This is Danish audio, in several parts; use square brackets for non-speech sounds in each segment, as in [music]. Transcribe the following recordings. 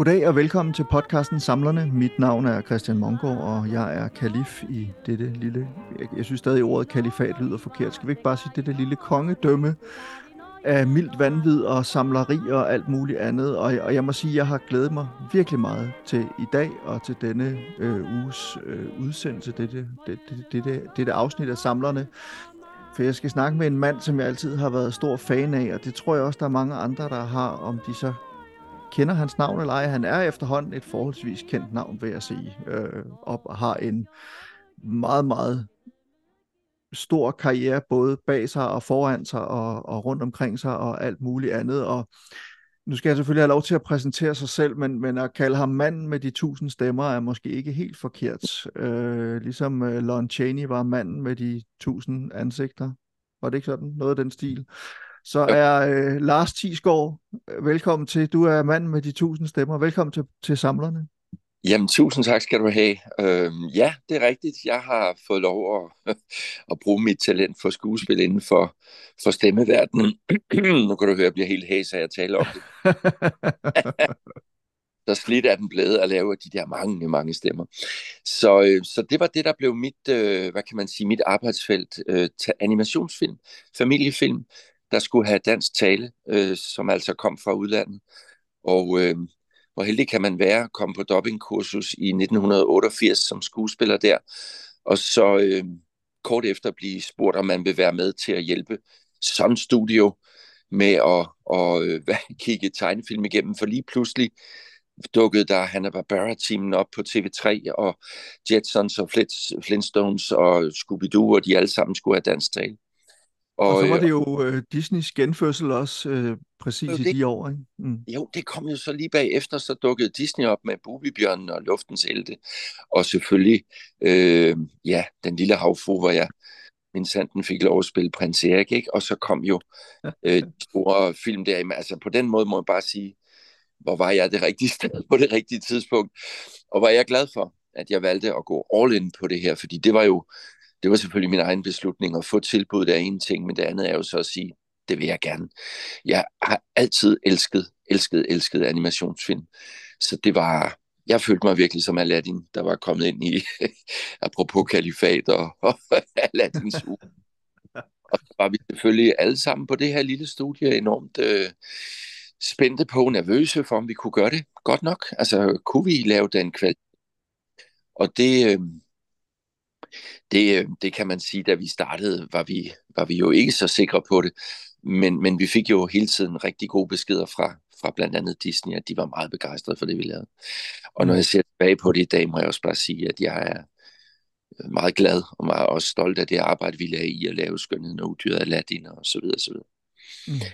Goddag og velkommen til podcasten Samlerne. Mit navn er Christian Mongård, og jeg er kalif i dette lille... Jeg synes stadig, ordet kalifat lyder forkert. Skal vi ikke bare sige dette lille kongedømme af mildt vanvid og samleri og alt muligt andet. Og, og jeg må sige, at jeg har glædet mig virkelig meget til i dag og til denne øh, uges øh, udsendelse, dette, dette, dette, dette afsnit af Samlerne. For jeg skal snakke med en mand, som jeg altid har været stor fan af, og det tror jeg også, der er mange andre, der har, om de så kender hans navn eller ej. Han er efterhånden et forholdsvis kendt navn, vil jeg sige, øh, og har en meget, meget stor karriere, både bag sig og foran sig og, og rundt omkring sig og alt muligt andet. Og nu skal jeg selvfølgelig have lov til at præsentere sig selv, men, men at kalde ham manden med de tusind stemmer er måske ikke helt forkert. Øh, ligesom øh, Lon Chaney var manden med de tusind ansigter. Var det ikke sådan? Noget af den stil. Så er øh, Lars Tisgaard, øh, velkommen til. Du er manden med de tusind stemmer. Velkommen til, til samlerne. Jamen, tusind tak skal du have. Øhm, ja, det er rigtigt. Jeg har fået lov at, [laughs] at bruge mit talent for skuespil inden for, for stemmeverdenen. [clears throat] nu kan du høre, at jeg bliver helt hæs af at tale om det. [laughs] så slidt er den blevet at lave de der mange, mange stemmer. Så, øh, så det var det, der blev mit, øh, hvad kan man sige, mit arbejdsfelt. Øh, animationsfilm, familiefilm, der skulle have dansk tale, øh, som altså kom fra udlandet. Og øh, hvor heldig kan man være at komme på dobbingkursus i 1988 som skuespiller der, og så øh, kort efter blive spurgt, om man vil være med til at hjælpe Sun Studio med at, og, øh, [laughs] kigge tegnefilm igennem, for lige pludselig dukkede der Hanna-Barbera-teamen op på TV3, og Jetsons og Flintstones og Scooby-Doo, og de alle sammen skulle have dansk tale. Og, og så var det jo øh, Disneys genfødsel også øh, præcis det, i de år, ikke? Mm. Jo, det kom jo så lige bagefter, så dukkede Disney op med Bubibjørnen og Luftens Helte, og selvfølgelig, øh, ja, den lille havfru, hvor jeg min sanden fik lov at spille prins Erik, ikke? Og så kom jo øh, [laughs] de store film der. Altså på den måde må jeg bare sige, hvor var jeg det rigtige [laughs] sted på det rigtige tidspunkt. Og var jeg glad for, at jeg valgte at gå all in på det her, fordi det var jo det var selvfølgelig min egen beslutning at få tilbud af en ting, men det andet er jo så at sige, det vil jeg gerne. Jeg har altid elsket, elsket, elsket animationsfilm. Så det var, jeg følte mig virkelig som Aladdin, der var kommet ind i, [laughs] apropos kalifat og, og [laughs] Aladdins uge. Og så var vi selvfølgelig alle sammen på det her lille studie enormt øh, spændte på, nervøse for, om vi kunne gøre det godt nok. Altså, kunne vi lave den kvalitet? Og det, øh, det, øh, det kan man sige, da vi startede, var vi, var vi jo ikke så sikre på det. Men, men vi fik jo hele tiden rigtig gode beskeder fra, fra blandt andet Disney, at de var meget begejstrede for det, vi lavede. Og når jeg ser tilbage på det i dag, må jeg også bare sige, at jeg er meget glad og meget også stolt af det arbejde, vi lavede i at lave skønheden og udyret Aladdin og så videre, så videre. Mm.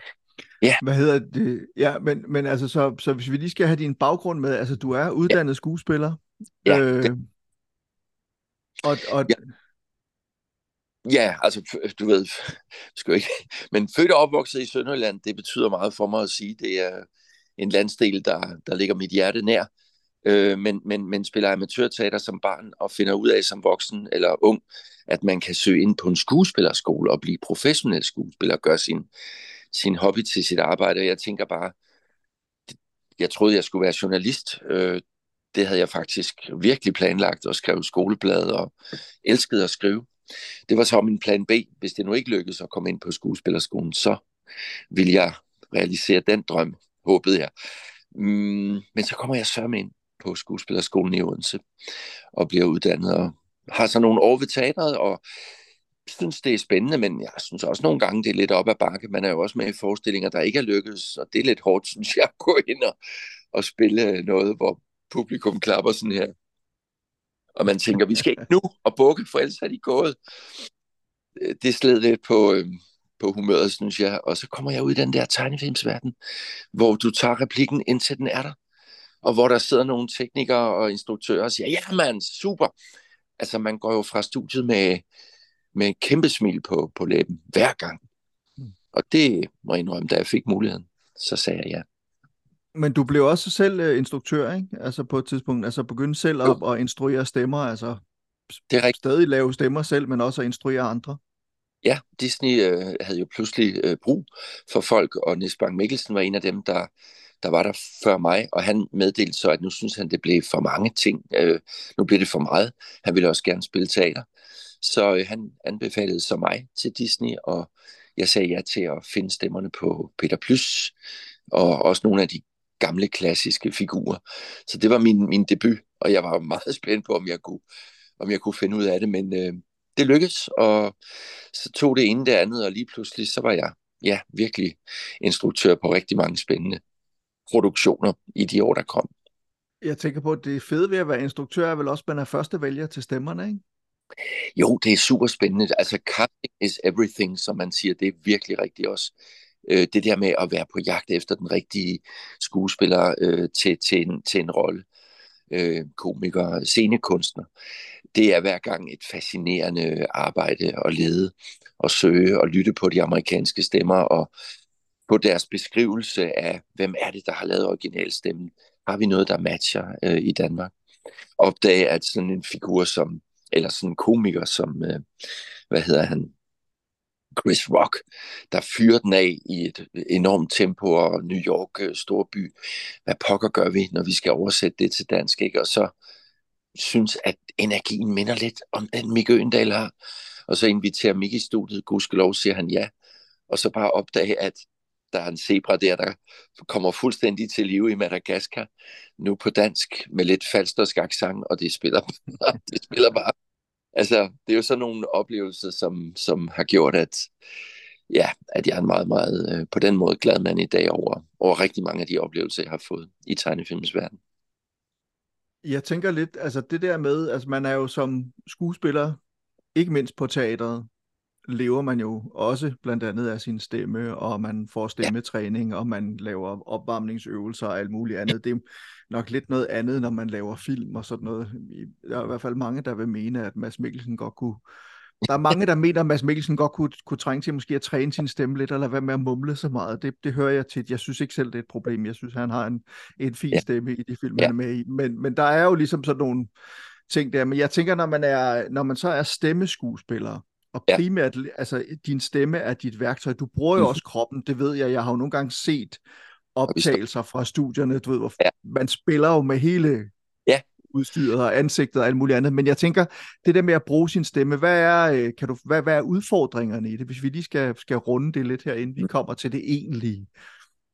Ja. Hvad hedder det? Ja, men, men altså, så, så hvis vi lige skal have din baggrund med, altså du er uddannet ja. skuespiller. Ja, øh, det, og, og... Ja. Ja, altså, du ved, skal ikke, men født og opvokset i Sønderjylland, det betyder meget for mig at sige, det er en landsdel, der, der ligger mit hjerte nær, øh, men, men, men spiller amatørteater som barn og finder ud af som voksen eller ung, at man kan søge ind på en skuespillerskole og blive professionel skuespiller og gøre sin, sin hobby til sit arbejde. Jeg tænker bare, jeg troede, jeg skulle være journalist. Øh, det havde jeg faktisk virkelig planlagt at skrive skoleblad og elskede at skrive. Det var så min plan B. Hvis det nu ikke lykkedes at komme ind på skuespillerskolen, så ville jeg realisere den drøm, håbede jeg. Mm, men så kommer jeg sørme ind på skuespillerskolen i Odense og bliver uddannet og har så nogle år ved teateret og synes, det er spændende, men jeg synes også nogle gange, det er lidt op ad bakke. Man er jo også med i forestillinger, der ikke er lykkedes, og det er lidt hårdt, [laughs] synes jeg, at gå ind og, og spille noget, hvor publikum klapper sådan her. Og man tænker, vi skal ikke nu og bukke, for ellers er de gået. Det sled lidt på, øh, på humøret, synes jeg. Og så kommer jeg ud i den der tegnefilmsverden, hvor du tager replikken, indtil den er der. Og hvor der sidder nogle teknikere og instruktører og siger, ja mand, super. Altså man går jo fra studiet med, med en kæmpe smil på, på læben hver gang. Mm. Og det må jeg indrømme, da jeg fik muligheden, så sagde jeg ja. Men du blev også selv uh, instruktør, ikke? Altså på et tidspunkt, altså begyndte selv at, at instruere stemmer, altså det er stadig lave stemmer selv, men også at instruere andre. Ja, Disney øh, havde jo pludselig øh, brug for folk, og Niels Bang Mikkelsen var en af dem, der, der var der før mig, og han meddelte så, at nu synes han, det blev for mange ting. Øh, nu bliver det for meget. Han ville også gerne spille teater. Så øh, han anbefalede så mig til Disney, og jeg sagde ja til at finde stemmerne på Peter Plys, og også nogle af de gamle klassiske figurer. Så det var min, min debut, og jeg var meget [laughs] spændt på, om jeg kunne, om jeg kunne finde ud af det, men øh, det lykkedes, og så tog det ene det andet, og lige pludselig så var jeg ja, virkelig instruktør på rigtig mange spændende produktioner i de år, der kom. Jeg tænker på, at det fede ved at være instruktør er vel også, at man er første vælger til stemmerne, ikke? Jo, det er super spændende. Altså, casting is everything, som man siger, det er virkelig rigtigt også. Øh, det der med at være på jagt efter den rigtige skuespiller øh, til, til, en, til en rolle, øh, komiker, scenekunstner, det er hver gang et fascinerende arbejde at lede og søge og lytte på de amerikanske stemmer og på deres beskrivelse af, hvem er det, der har lavet originalstemmen. Har vi noget, der matcher øh, i Danmark? Opdage, at sådan en figur som, eller sådan en komiker som, øh, hvad hedder han, Chris Rock, der fyrer den af i et enormt tempo, og New York, øh, storby. Hvad pokker gør vi, når vi skal oversætte det til dansk? Ikke? Og så synes, at energien minder lidt om den Mikke Øendal har. Og så inviterer Mikke i studiet, gudskelov, siger han ja. Og så bare opdage, at der er en zebra der, der kommer fuldstændig til live i Madagaskar, nu på dansk, med lidt falstersk accent, og det spiller, [laughs] det spiller bare. Altså, det er jo sådan nogle oplevelser, som, som har gjort, at, ja, at jeg er en meget, meget, øh, på den måde glad mand i dag over, over rigtig mange af de oplevelser, jeg har fået i tegnefilmens verden. Jeg tænker lidt, altså det der med, altså man er jo som skuespiller, ikke mindst på teatret, lever man jo også blandt andet af sin stemme, og man får stemmetræning, og man laver opvarmningsøvelser og alt muligt andet. Det er nok lidt noget andet, når man laver film og sådan noget. Der er i hvert fald mange, der vil mene, at Mads Mikkelsen godt kunne der er mange, [laughs] der mener, at Mads Mikkelsen godt kunne, kunne trænge til måske at træne sin stemme lidt, eller være med at mumle så meget. Det, det hører jeg til. Jeg synes ikke selv, det er et problem. Jeg synes, han har en, en fin stemme i de film, han er med i. Men, men der er jo ligesom sådan nogle ting der. Men jeg tænker, når man, er, når man så er stemmeskuespiller, og primært, ja. altså din stemme er dit værktøj. Du bruger jo mm. også kroppen, det ved jeg. Jeg har jo nogle gange set optagelser fra studierne, du ved, hvor ja. man spiller jo med hele ja. udstyret og ansigtet og alt muligt andet. Men jeg tænker, det der med at bruge sin stemme, hvad er, øh, kan du, hvad, hvad er udfordringerne i det, hvis vi lige skal, skal runde det lidt her, inden vi mm. kommer til det egentlige?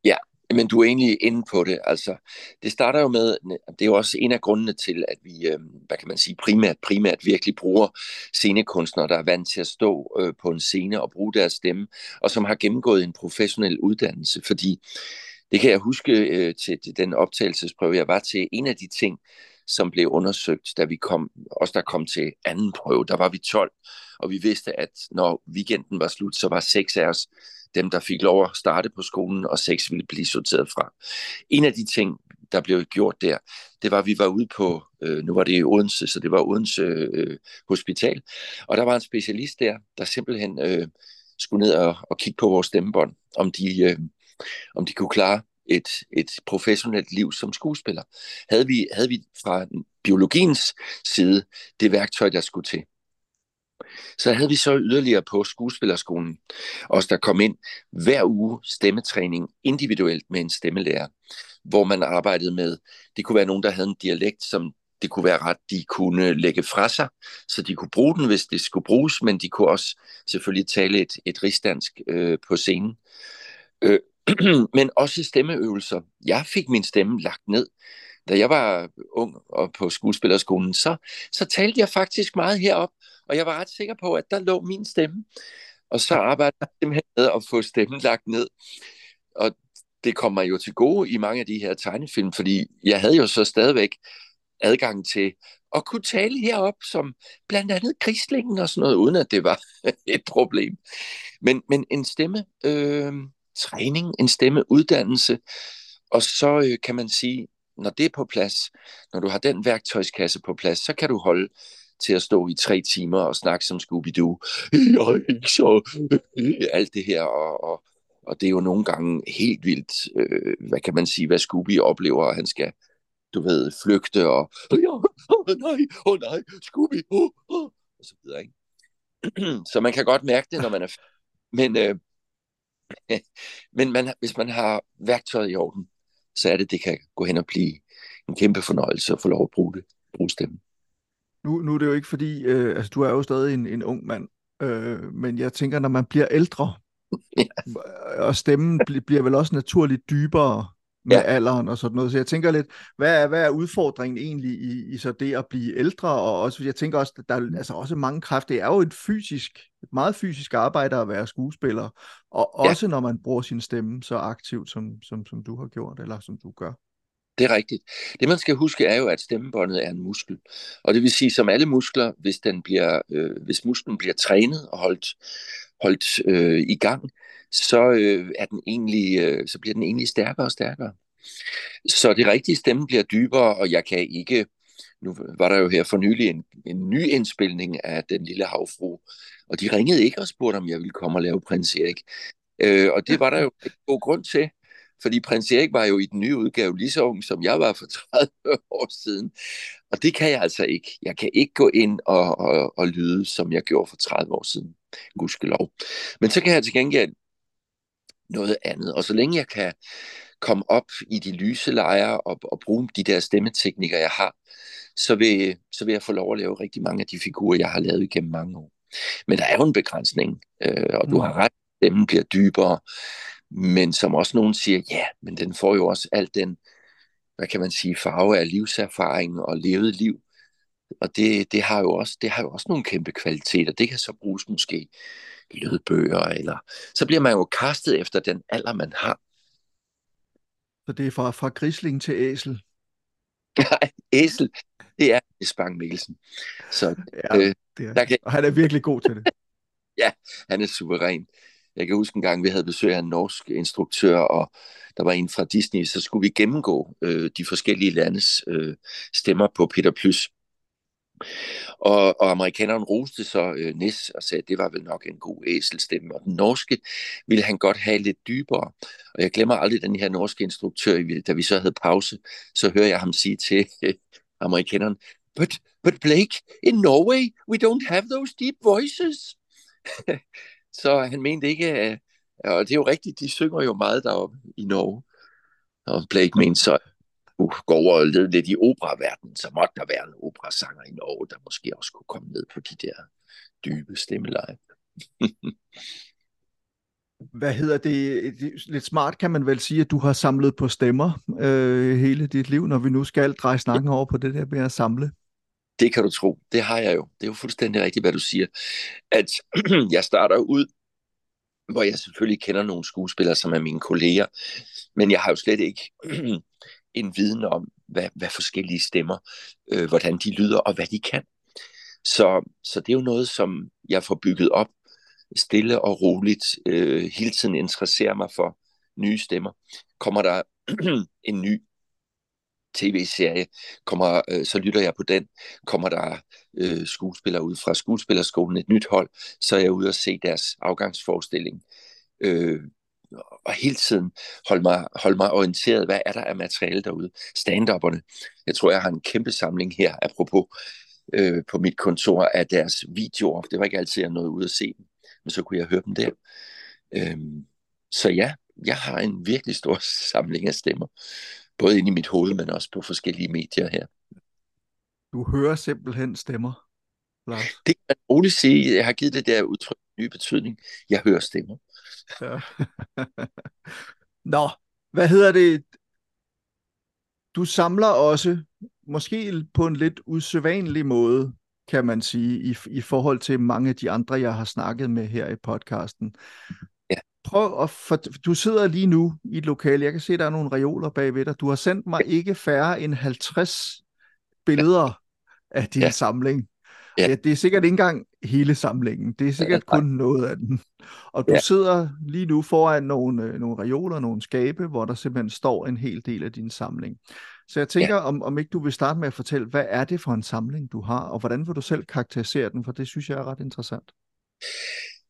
Ja, Jamen, du er egentlig inde på det. Altså, det starter jo med, det er jo også en af grundene til, at vi, øh, hvad kan man sige, primært, primært virkelig bruger scenekunstnere, der er vant til at stå øh, på en scene og bruge deres stemme, og som har gennemgået en professionel uddannelse, fordi det kan jeg huske øh, til, til den optagelsesprøve, jeg var til. En af de ting, som blev undersøgt, da vi kom, os der kom til anden prøve, der var vi 12, og vi vidste, at når weekenden var slut, så var seks af os dem, der fik lov at starte på skolen, og seks ville blive sorteret fra. En af de ting, der blev gjort der, det var, at vi var ude på, øh, nu var det i Odense, så det var Odense øh, Hospital, og der var en specialist der, der simpelthen øh, skulle ned og, og kigge på vores stemmebånd, om de, øh, om de kunne klare et, et professionelt liv som skuespiller. Havde vi, havde vi fra biologiens side det værktøj, der skulle til. Så havde vi så yderligere på skuespillerskolen, os der kom ind hver uge stemmetræning individuelt med en stemmelærer, hvor man arbejdede med, det kunne være nogen, der havde en dialekt, som det kunne være ret, de kunne lægge fra sig, så de kunne bruge den, hvis det skulle bruges, men de kunne også selvfølgelig tale et, et rigsdansk øh, på scenen. Øh, [clears throat] men også stemmeøvelser. Jeg fik min stemme lagt ned. Da jeg var ung og på skuespillerskolen, så, så talte jeg faktisk meget herop, og jeg var ret sikker på, at der lå min stemme. Og så arbejdede jeg simpelthen med at få stemmen lagt ned. Og det kom mig jo til gode i mange af de her tegnefilm, fordi jeg havde jo så stadigvæk adgang til at kunne tale herop som blandt andet krislingen og sådan noget, uden at det var [laughs] et problem. Men, men en stemme øh, træning, en stemme uddannelse, og så øh, kan man sige, når det er på plads, når du har den værktøjskasse på plads, så kan du holde til at stå i tre timer og snakke som Scooby-Doo. [laughs] Jeg er ikke så... [laughs] Alt det her, og, og, og det er jo nogle gange helt vildt, øh, hvad kan man sige, hvad Scooby oplever, at han skal du ved, flygte og, åh oh, nej, åh oh, nej, Scooby, oh, oh, og så videre, ikke? [clears throat] så man kan godt mærke det, når man er... Men, øh, [laughs] men man, hvis man har værktøjet i orden, så er det, det kan gå hen og blive en kæmpe fornøjelse at få lov at bruge det, bruge stemmen. Nu, nu er det jo ikke fordi, øh, altså du er jo stadig en, en ung mand, øh, men jeg tænker, når man bliver ældre, [laughs] ja. og stemmen bliver vel også naturligt dybere med ja. alderen og sådan noget. Så jeg tænker lidt, hvad er, hvad er udfordringen egentlig i, i så det at blive ældre? Og også, jeg tænker også, at der er altså også mange kræfter. Det er jo et fysisk, et meget fysisk arbejde at være skuespiller, og også ja. når man bruger sin stemme så aktivt, som, som, som du har gjort, eller som du gør. Det er rigtigt. Det man skal huske er jo, at stemmebåndet er en muskel. Og det vil sige, som alle muskler, hvis, den bliver, øh, hvis musklen bliver trænet og holdt, holdt øh, i gang, så, øh, er den egentlig, øh, så bliver den egentlig stærkere og stærkere. Så det rigtige stemme bliver dybere, og jeg kan ikke... Nu var der jo her for nylig en, en ny indspilning af Den Lille Havfru, og de ringede ikke og spurgte, om jeg ville komme og lave Prins Erik. Øh, og det var der jo en god grund til, fordi prins Erik var jo i den nye udgave lige så ung, som jeg var for 30 [laughs] år siden. Og det kan jeg altså ikke. Jeg kan ikke gå ind og, og, og lyde, som jeg gjorde for 30 år siden. Gudskelov. Men så kan jeg til gengæld noget andet. Og så længe jeg kan komme op i de lyse lejre og, og bruge de der stemmeteknikker, jeg har, så vil, så vil jeg få lov at lave rigtig mange af de figurer, jeg har lavet igennem mange år. Men der er jo en begrænsning, øh, og du har ret, stemmen bliver dybere, men som også nogen siger, ja, men den får jo også alt den, hvad kan man sige, farve af livserfaring og levet liv. Og det, det, har jo også, det har jo også nogle kæmpe kvaliteter. Det kan så bruges måske lydbøger, eller så bliver man jo kastet efter den alder, man har. Så det er fra, fra grisling til æsel? Nej, æsel, det er Spang Mikkelsen. Så, ja, øh, det er. Der kan... Og han er virkelig god til det. [laughs] ja, han er suveræn. Jeg kan huske en gang, vi havde besøg af en norsk instruktør, og der var en fra Disney, så skulle vi gennemgå øh, de forskellige landes øh, stemmer på Peter Plys. Og, og amerikaneren roste så øh, Nis og sagde, at det var vel nok en god æselstemme. Og den norske ville han godt have lidt dybere. Og jeg glemmer aldrig den her norske instruktør, da vi så havde pause, så hører jeg ham sige til øh, amerikaneren, but, but Blake, in Norway, we don't have those deep voices. [laughs] så han mente ikke, og det er jo rigtigt, de synger jo meget deroppe i Norge. Og Blake mente så, uh, gå over og lede lidt i operaverdenen, så måtte der være en operasanger i Norge, der måske også kunne komme ned på de der dybe stemmeleje. [laughs] Hvad hedder det? Lidt smart kan man vel sige, at du har samlet på stemmer øh, hele dit liv, når vi nu skal dreje snakken over på det der med at samle. Det kan du tro. Det har jeg jo. Det er jo fuldstændig rigtigt, hvad du siger. At [clears throat] jeg starter ud, hvor jeg selvfølgelig kender nogle skuespillere, som er mine kolleger, men jeg har jo slet ikke [clears throat] en viden om, hvad, hvad forskellige stemmer, øh, hvordan de lyder og hvad de kan. Så, så det er jo noget, som jeg får bygget op stille og roligt, øh, hele tiden interesserer mig for nye stemmer. Kommer der [clears throat] en ny tv-serie, kommer, øh, så lytter jeg på den. Kommer der øh, skuespillere ud fra skuespillerskolen, et nyt hold, så er jeg ude og se deres afgangsforestilling. Øh, og hele tiden holde mig, holde mig orienteret, hvad er der af materiale derude. Stand-upperne. Jeg tror, jeg har en kæmpe samling her, apropos øh, på mit kontor, af deres videoer. Det var ikke altid, jeg nåede ud at se dem, men så kunne jeg høre dem der. Øh, så ja, jeg har en virkelig stor [laughs] samling af stemmer både inde i mit hoved, men også på forskellige medier her. Du hører simpelthen stemmer, Lars. Det kan man roligt sige. Jeg har givet det der udtryk ny betydning. Jeg hører stemmer. Ja. Nå, hvad hedder det? Du samler også, måske på en lidt usædvanlig måde, kan man sige, i, i forhold til mange af de andre, jeg har snakket med her i podcasten prøv at for, du sidder lige nu i et lokale, jeg kan se, der er nogle reoler bagved dig. Du har sendt mig ikke færre end 50 billeder af din ja. samling. Ja. Ja, det er sikkert ikke engang hele samlingen. Det er sikkert ja, kun noget af den. Og du ja. sidder lige nu foran nogle, øh, nogle reoler, nogle skabe, hvor der simpelthen står en hel del af din samling. Så jeg tænker, ja. om, om ikke du vil starte med at fortælle, hvad er det for en samling, du har, og hvordan vil du selv karakterisere den, for det synes jeg er ret interessant.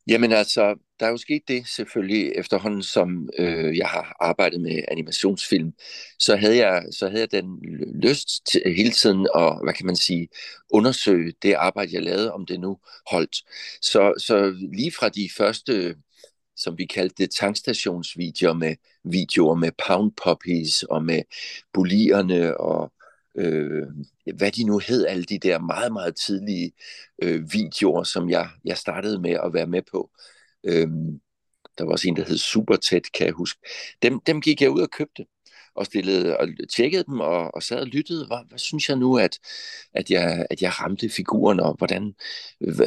Jamen altså, der er jo sket det selvfølgelig efterhånden, som øh, jeg har arbejdet med animationsfilm, så havde jeg, så havde jeg den lyst til hele tiden at, hvad kan man sige, undersøge det arbejde, jeg lavede, om det nu holdt. Så, så lige fra de første, som vi kaldte det, tankstationsvideoer med videoer med pound puppies og med bulierne og øh, hvad de nu hed, alle de der meget, meget tidlige øh, videoer, som jeg, jeg startede med at være med på. Øh, der var også en, der hed Supertæt, kan jeg huske. Dem, dem gik jeg ud og købte og stillede og tjekkede dem og, og sad og lyttede. Hvad, hvad synes jeg nu, at, at, jeg, at jeg ramte figuren, og hvordan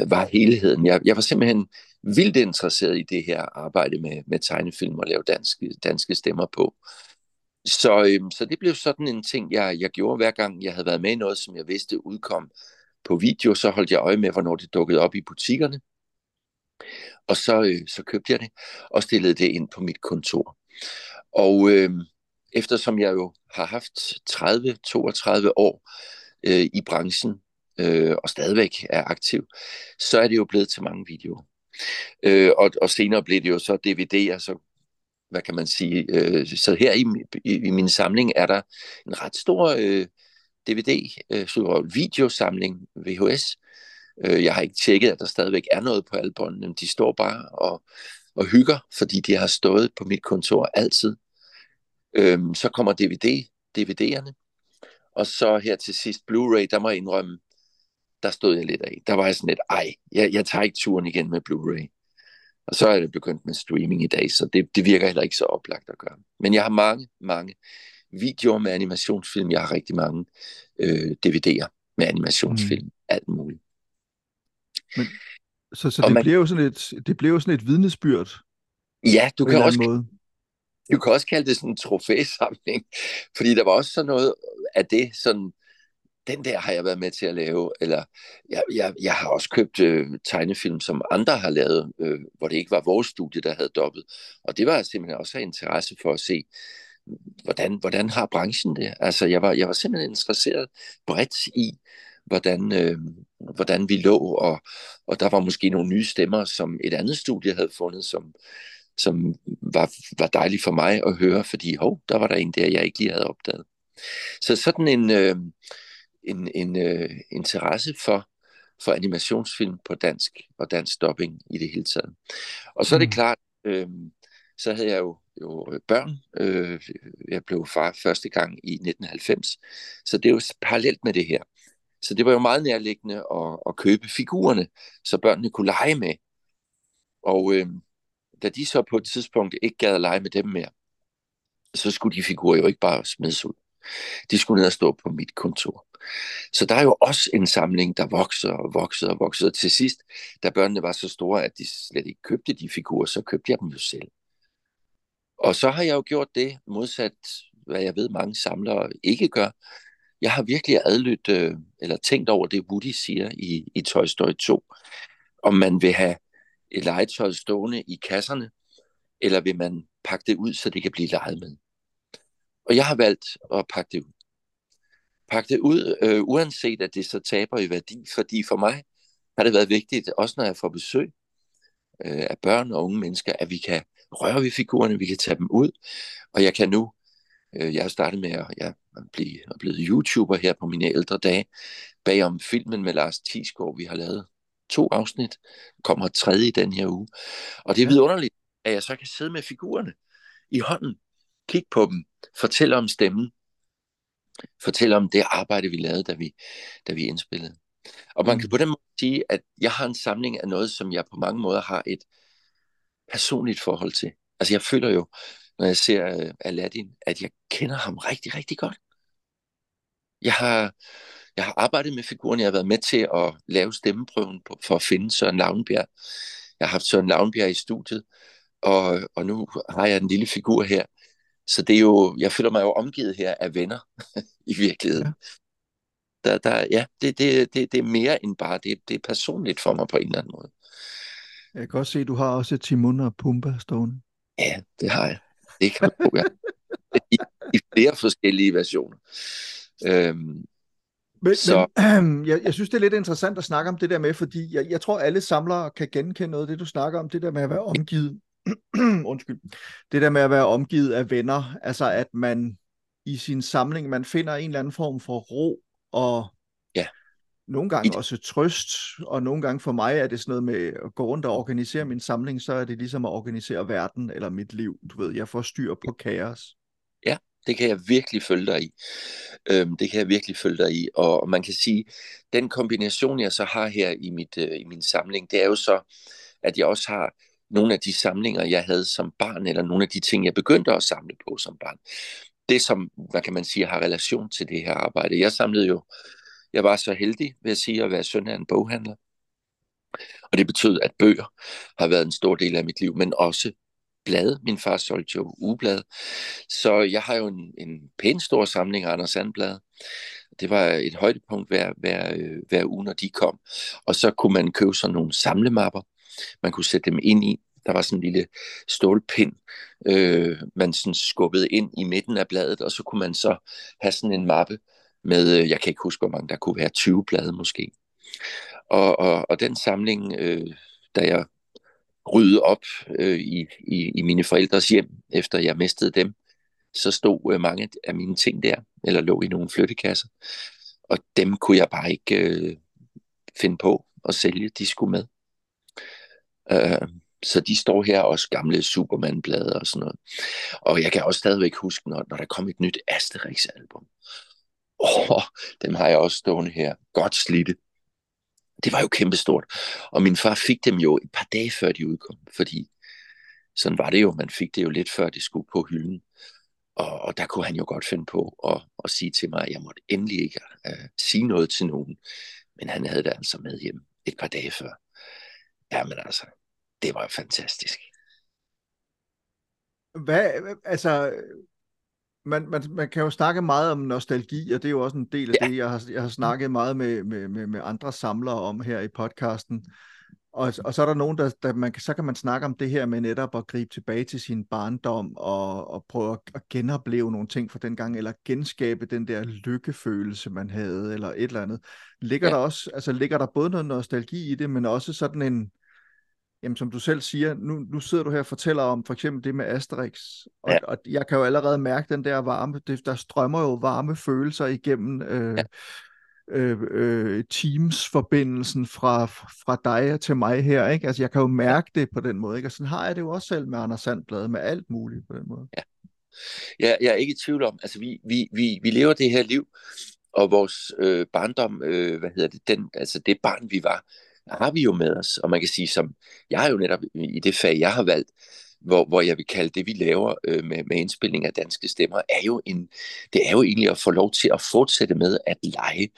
var helheden? Jeg, jeg var simpelthen vildt interesseret i det her arbejde med, med tegnefilm og lave danske, danske stemmer på. Så, øhm, så det blev sådan en ting, jeg, jeg gjorde hver gang, jeg havde været med i noget, som jeg vidste udkom på video, så holdt jeg øje med, hvornår det dukkede op i butikkerne. Og så, øh, så købte jeg det og stillede det ind på mit kontor. Og øh, eftersom jeg jo har haft 30-32 år øh, i branchen, øh, og stadigvæk er aktiv, så er det jo blevet til mange videoer. Øh, og, og senere blev det jo så DVD'er, så hvad kan man sige, øh, så her i, i, i min samling er der en ret stor øh, DVD, øh, videosamling, VHS. Øh, jeg har ikke tjekket, at der stadigvæk er noget på alle båndene, de står bare og, og hygger, fordi de har stået på mit kontor altid. Øh, så kommer DVD, DVD'erne, og så her til sidst Blu-ray, der må jeg indrømme, der stod jeg lidt af. Der var jeg sådan lidt, ej, jeg, jeg tager ikke turen igen med Blu-ray. Og så er det begyndt med streaming i dag, så det, det virker heller ikke så oplagt at gøre. Men jeg har mange, mange videoer med animationsfilm. Jeg har rigtig mange øh, DVD'er med animationsfilm. Mm. Alt muligt. Men, så så det, man, bliver jo sådan et, det bliver jo sådan et vidnesbyrd. Ja, du kan også... Måde. Du kan også kalde det sådan en trofæsamling, fordi der var også sådan noget af det, sådan den der har jeg været med til at lave, eller jeg, jeg, jeg har også købt øh, tegnefilm, som andre har lavet, øh, hvor det ikke var vores studie, der havde dobbelt. Og det var jeg simpelthen også af interesse for at se, hvordan, hvordan har branchen det? Altså, jeg var, jeg var simpelthen interesseret bredt i, hvordan, øh, hvordan vi lå, og, og der var måske nogle nye stemmer, som et andet studie havde fundet, som, som var, var dejligt for mig at høre, fordi hov, der var der en der, jeg ikke lige havde opdaget. Så sådan en, øh, en, en øh, interesse for, for animationsfilm på dansk og dansk dubbing i det hele taget. Og så er det mm. klart, øh, så havde jeg jo, jo børn. Øh, jeg blev far første gang i 1990, så det er jo parallelt med det her. Så det var jo meget nærliggende at, at købe figurerne, så børnene kunne lege med. Og øh, da de så på et tidspunkt ikke gad at lege med dem mere, så skulle de figurer jo ikke bare smides ud. De skulle ned og stå på mit kontor. Så der er jo også en samling, der vokser og vokser og vokser. Og til sidst, da børnene var så store, at de slet ikke købte de figurer, så købte jeg dem jo selv. Og så har jeg jo gjort det, modsat hvad jeg ved mange samlere ikke gør. Jeg har virkelig adlydt, øh, eller tænkt over det, Woody siger i, i Toy Story 2. Om man vil have et legetøj stående i kasserne, eller vil man pakke det ud, så det kan blive leget med. Og jeg har valgt at pakke det ud. Pakke det ud, øh, uanset at det så taber i værdi, fordi for mig har det været vigtigt, også når jeg får besøg øh, af børn og unge mennesker, at vi kan røre ved figurerne, vi kan tage dem ud, og jeg kan nu, øh, jeg har startet med at, ja, at blive at blive YouTuber her på mine ældre dage, bagom filmen med Lars Thiesgaard, vi har lavet to afsnit, kommer tredje i den her uge, og det er vidunderligt, at jeg så kan sidde med figurerne i hånden, kigge på dem, fortælle om stemmen, fortælle om det arbejde, vi lavede, da vi, da vi indspillede. Og man kan mm. på den måde sige, at jeg har en samling af noget, som jeg på mange måder har et personligt forhold til. Altså jeg føler jo, når jeg ser uh, Aladdin, at jeg kender ham rigtig, rigtig godt. Jeg har, jeg har arbejdet med figuren, jeg har været med til at lave stemmeprøven på, for at finde Søren Lavnbjerg. Jeg har haft Søren Lavnbjerg i studiet, og, og nu har jeg en lille figur her, så det er jo, jeg føler mig jo omgivet her af venner [laughs] i virkeligheden. Ja. Der, der, ja, det, det, det, det er mere end bare, det, det er personligt for mig på en eller anden måde. Jeg kan også se, at du har også Timon og Pumba stående. Ja, det har jeg. Det kan man ja. I, I flere forskellige versioner. Øhm, Men, så... men [clears throat] jeg, jeg synes, det er lidt interessant at snakke om det der med, fordi jeg, jeg tror, alle samlere kan genkende noget af det, du snakker om, det der med at være omgivet. [clears throat] Undskyld. Det der med at være omgivet af venner, altså at man i sin samling, man finder en eller anden form for ro og ja. nogle gange også trøst, og nogle gange for mig er det sådan noget med at gå rundt og organisere min samling, så er det ligesom at organisere verden eller mit liv. Du ved, jeg får styr på kaos. Ja, det kan jeg virkelig følge dig i. Øhm, det kan jeg virkelig følge dig i. Og man kan sige, den kombination, jeg så har her i, mit, øh, i min samling, det er jo så, at jeg også har nogle af de samlinger, jeg havde som barn, eller nogle af de ting, jeg begyndte at samle på som barn. Det, som, hvad kan man sige, har relation til det her arbejde. Jeg samlede jo, jeg var så heldig, vil at sige, at være søn af en boghandler. Og det betød, at bøger har været en stor del af mit liv, men også blade. Min far solgte jo ugeblade. Så jeg har jo en, en pæn stor samling af Anders Sandblad. Det var et højdepunkt hver, hver, øh, hver uge, når de kom. Og så kunne man købe sådan nogle samlemapper. Man kunne sætte dem ind i. Der var sådan en lille stålpind, øh, man sådan skubbede ind i midten af bladet, og så kunne man så have sådan en mappe med, øh, jeg kan ikke huske, hvor mange der kunne være, 20 blade måske. Og, og, og den samling, øh, da jeg rydde op øh, i, i, i mine forældres hjem, efter jeg mistede dem, så stod øh, mange af mine ting der, eller lå i nogle flyttekasser. Og dem kunne jeg bare ikke øh, finde på at sælge, de skulle med. Øh, så de står her også gamle Superman-blade og sådan noget. Og jeg kan også stadigvæk huske, når, når der kom et nyt Asterix-album. Åh, dem har jeg også stående her. Godt slidte det var jo kæmpestort. Og min far fik dem jo et par dage før de udkom, fordi sådan var det jo, man fik det jo lidt før det skulle på hylden. Og, og der kunne han jo godt finde på at, at sige til mig, at jeg måtte endelig ikke uh, sige noget til nogen. Men han havde det altså med hjem et par dage før. Jamen altså, det var fantastisk. Hvad, altså, man, man, man kan jo snakke meget om nostalgi, og det er jo også en del af ja. det, jeg har, jeg har snakket meget med, med, med, med andre samlere om her i podcasten. Og, og så er der nogen, der, der man, så kan man snakke om det her med netop at gribe tilbage til sin barndom og, og prøve at, at genopleve nogle ting fra den gang, eller genskabe den der lykkefølelse, man havde, eller et eller andet. Ligger ja. der også, altså ligger der både noget nostalgi i det, men også sådan en, jamen som du selv siger, nu, nu sidder du her og fortæller om for eksempel det med Asterix, og, ja. og jeg kan jo allerede mærke den der varme, det, der strømmer jo varme følelser igennem øh, ja. øh, øh, Teams-forbindelsen fra, fra dig til mig her, ikke? Altså jeg kan jo mærke det på den måde, ikke? Og sådan har jeg det jo også selv med Anders Sandblad, med alt muligt på den måde. Ja. Jeg, jeg er ikke i tvivl om, altså vi, vi, vi, vi lever det her liv, og vores øh, barndom, øh, hvad hedder det, den, altså det barn vi var, har vi jo med os. Og man kan sige, som jeg har jo netop i det fag, jeg har valgt, hvor, hvor jeg vil kalde det, vi laver øh, med, med indspilning af danske stemmer, er jo en, det er jo egentlig at få lov til at fortsætte med at lege.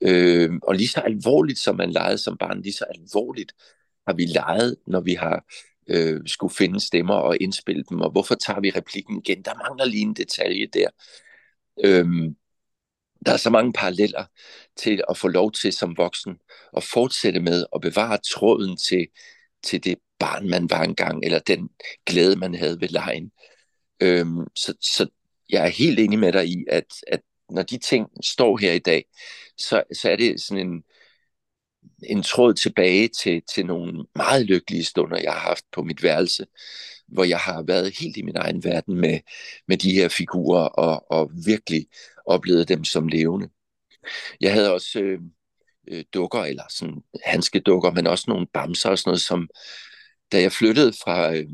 Øh, og lige så alvorligt, som man legede som barn, lige så alvorligt har vi leget, når vi har øh, skulle finde stemmer og indspille dem, og hvorfor tager vi replikken igen? Der mangler lige en detalje der. Øh, der er så mange paralleller til at få lov til som voksen at fortsætte med at bevare tråden til, til det barn, man var engang, eller den glæde, man havde ved lejen. Øhm, så, så jeg er helt enig med dig i, at, at når de ting står her i dag, så, så er det sådan en, en tråd tilbage til, til nogle meget lykkelige stunder, jeg har haft på mit værelse, hvor jeg har været helt i min egen verden med, med de her figurer og, og virkelig oplevet dem som levende. Jeg havde også øh, øh, dukker, eller sådan hanske dukker, men også nogle bamser og sådan noget, som da jeg flyttede fra, øh,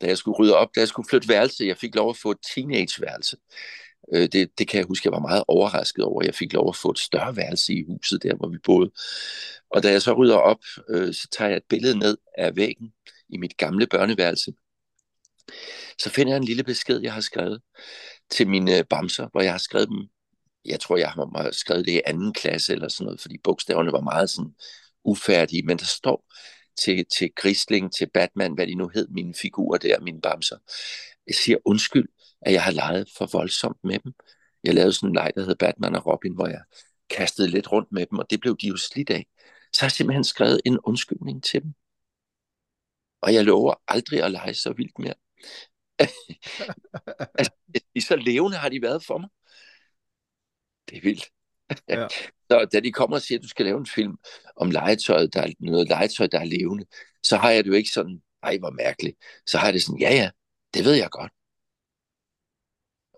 da jeg skulle rydde op, da jeg skulle flytte værelse, jeg fik lov at få et teenageværelse. Øh, det, det kan jeg huske, jeg var meget overrasket over. Jeg fik lov at få et større værelse i huset, der hvor vi boede. Og da jeg så rydder op, øh, så tager jeg et billede ned af væggen i mit gamle børneværelse. Så finder jeg en lille besked, jeg har skrevet til mine øh, bamser, hvor jeg har skrevet dem jeg tror, jeg har skrevet det i anden klasse eller sådan noget, fordi bogstaverne var meget sådan ufærdige, men der står til, til Grisling, til Batman, hvad de nu hed, mine figurer der, mine bamser. Jeg siger undskyld, at jeg har leget for voldsomt med dem. Jeg lavede sådan en leg, der hed Batman og Robin, hvor jeg kastede lidt rundt med dem, og det blev de jo slidt af. Så har jeg simpelthen skrevet en undskyldning til dem. Og jeg lover aldrig at lege så vildt mere. [laughs] altså, så levende har de været for mig det er vildt. [laughs] Ja. Så da de kommer og siger, at du skal lave en film om legetøj, der er noget legetøj, der er levende, så har jeg det jo ikke sådan, ej, hvor mærkeligt. Så har jeg det sådan, ja, ja, det ved jeg godt.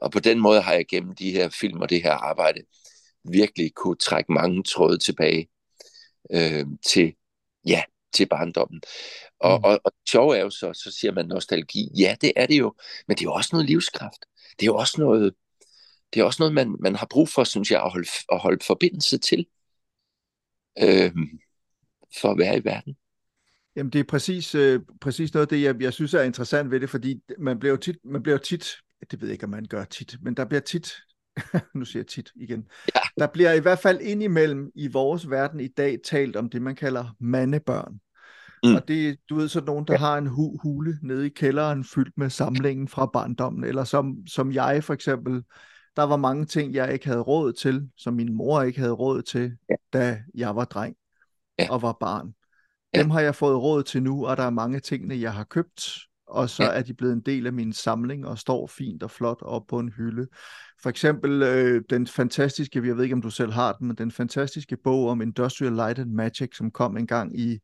Og på den måde har jeg gennem de her film og det her arbejde virkelig kunne trække mange tråde tilbage øh, til, ja, til barndommen. Og, mm. og, og sjov er jo så, så siger man nostalgi. Ja, det er det jo, men det er jo også noget livskraft. Det er jo også noget, det er også noget, man, man har brug for, synes jeg, at holde, at holde forbindelse til, øh, for at være i verden. Jamen, det er præcis, øh, præcis noget af det, jeg, jeg synes er interessant ved det, fordi man bliver jo tit, man bliver jo tit, det ved jeg ikke, om man gør tit, men der bliver tit, [laughs] nu siger jeg tit igen, ja. der bliver i hvert fald indimellem i vores verden i dag talt om det, man kalder mandebørn. Mm. Og det du ved, sådan nogen, der ja. har en hu- hule nede i kælderen fyldt med samlingen fra barndommen, eller som, som jeg for eksempel, der var mange ting, jeg ikke havde råd til, som min mor ikke havde råd til, ja. da jeg var dreng ja. og var barn. Ja. Dem har jeg fået råd til nu, og der er mange tingene, jeg har købt, og så ja. er de blevet en del af min samling og står fint og flot op på en hylde. For eksempel øh, den fantastiske, jeg ved ikke om du selv har den, men den fantastiske bog om Industrial Light and Magic, som kom en gang i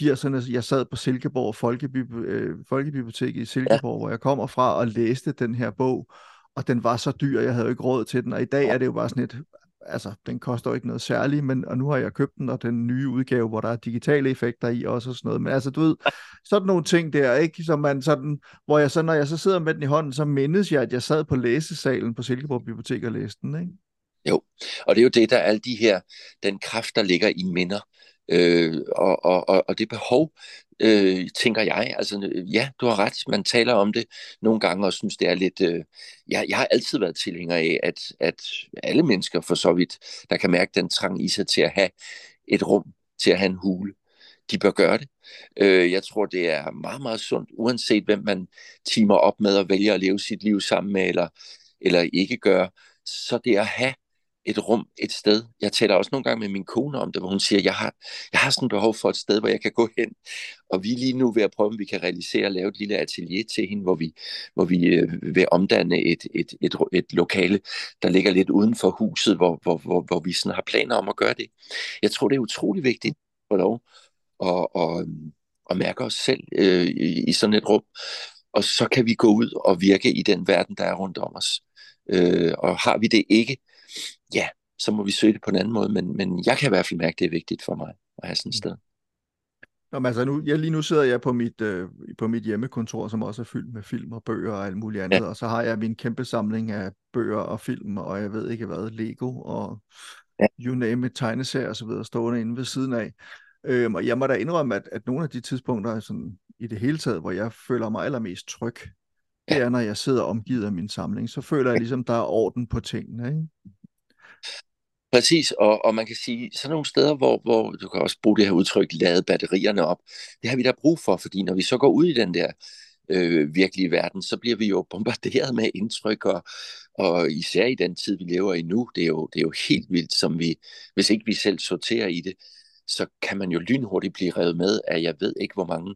80'erne. Jeg sad på Silkeborg Folkebib- øh, Folkebibliotek i Silkeborg, ja. hvor jeg kommer fra, og læste den her bog, og den var så dyr, jeg havde jo ikke råd til den, og i dag er det jo bare sådan et, altså, den koster jo ikke noget særligt, men og nu har jeg købt den, og den nye udgave, hvor der er digitale effekter i også og sådan noget. Men altså, du ved, [laughs] sådan nogle ting der, ikke? Som man sådan, hvor jeg så, når jeg så sidder med den i hånden, så mindes jeg, at jeg sad på læsesalen på Silkeborg Bibliotek og læste den, ikke? Jo, og det er jo det, der er alle de her, den kraft, der ligger i minder, øh, og, og, og det behov, øh, tænker jeg, altså ja, du har ret, man taler om det nogle gange og synes, det er lidt, øh, ja, jeg har altid været tilhænger af, at, at alle mennesker for så vidt, der kan mærke den trang i sig til at have et rum, til at have en hule, de bør gøre det. Øh, jeg tror, det er meget, meget sundt, uanset hvem man timer op med og vælger at leve sit liv sammen med, eller, eller ikke gør. så det at have et rum et sted. Jeg taler også nogle gange med min kone om det, hvor hun siger, jeg har, jeg har sådan behov for et sted, hvor jeg kan gå hen. Og vi er lige nu ved at prøve, om vi kan realisere at lave et lille atelier til hende, hvor vi, hvor vi øh, vil omdanne et, et, et, et lokale, der ligger lidt uden for huset, hvor, hvor, hvor, hvor vi sådan har planer om at gøre det. Jeg tror, det er utrolig vigtigt for lov at, at, at mærke os selv øh, i, i sådan et rum. Og så kan vi gå ud og virke i den verden, der er rundt om os. Øh, og har vi det ikke, ja, så må vi søge det på en anden måde, men, men jeg kan i hvert fald mærke, at det er vigtigt for mig at have sådan et mm. sted. Nå, men altså nu, jeg, lige nu sidder jeg på mit, øh, på mit hjemmekontor, som også er fyldt med film og bøger og alt muligt andet, ja. og så har jeg min kæmpe samling af bøger og film, og jeg ved ikke hvad, Lego og ja. you name it, tegneserier og så videre, stående inde ved siden af. Øhm, og jeg må da indrømme, at, at nogle af de tidspunkter sådan, i det hele taget, hvor jeg føler mig allermest tryg, det er, når jeg sidder omgivet af min samling. Så føler jeg ligesom, der er orden på tingene. Ikke? Præcis, og, og man kan sige, sådan nogle steder, hvor, hvor du kan også bruge det her udtryk, lade batterierne op, det har vi da brug for, fordi når vi så går ud i den der øh, virkelige verden, så bliver vi jo [laughs] bombarderet med indtryk, og, og især i den tid, vi lever i nu, det er jo, det er jo helt vildt, som vi, hvis ikke vi selv sorterer i det, så kan man jo lynhurtigt blive revet med af, jeg ved ikke hvor mange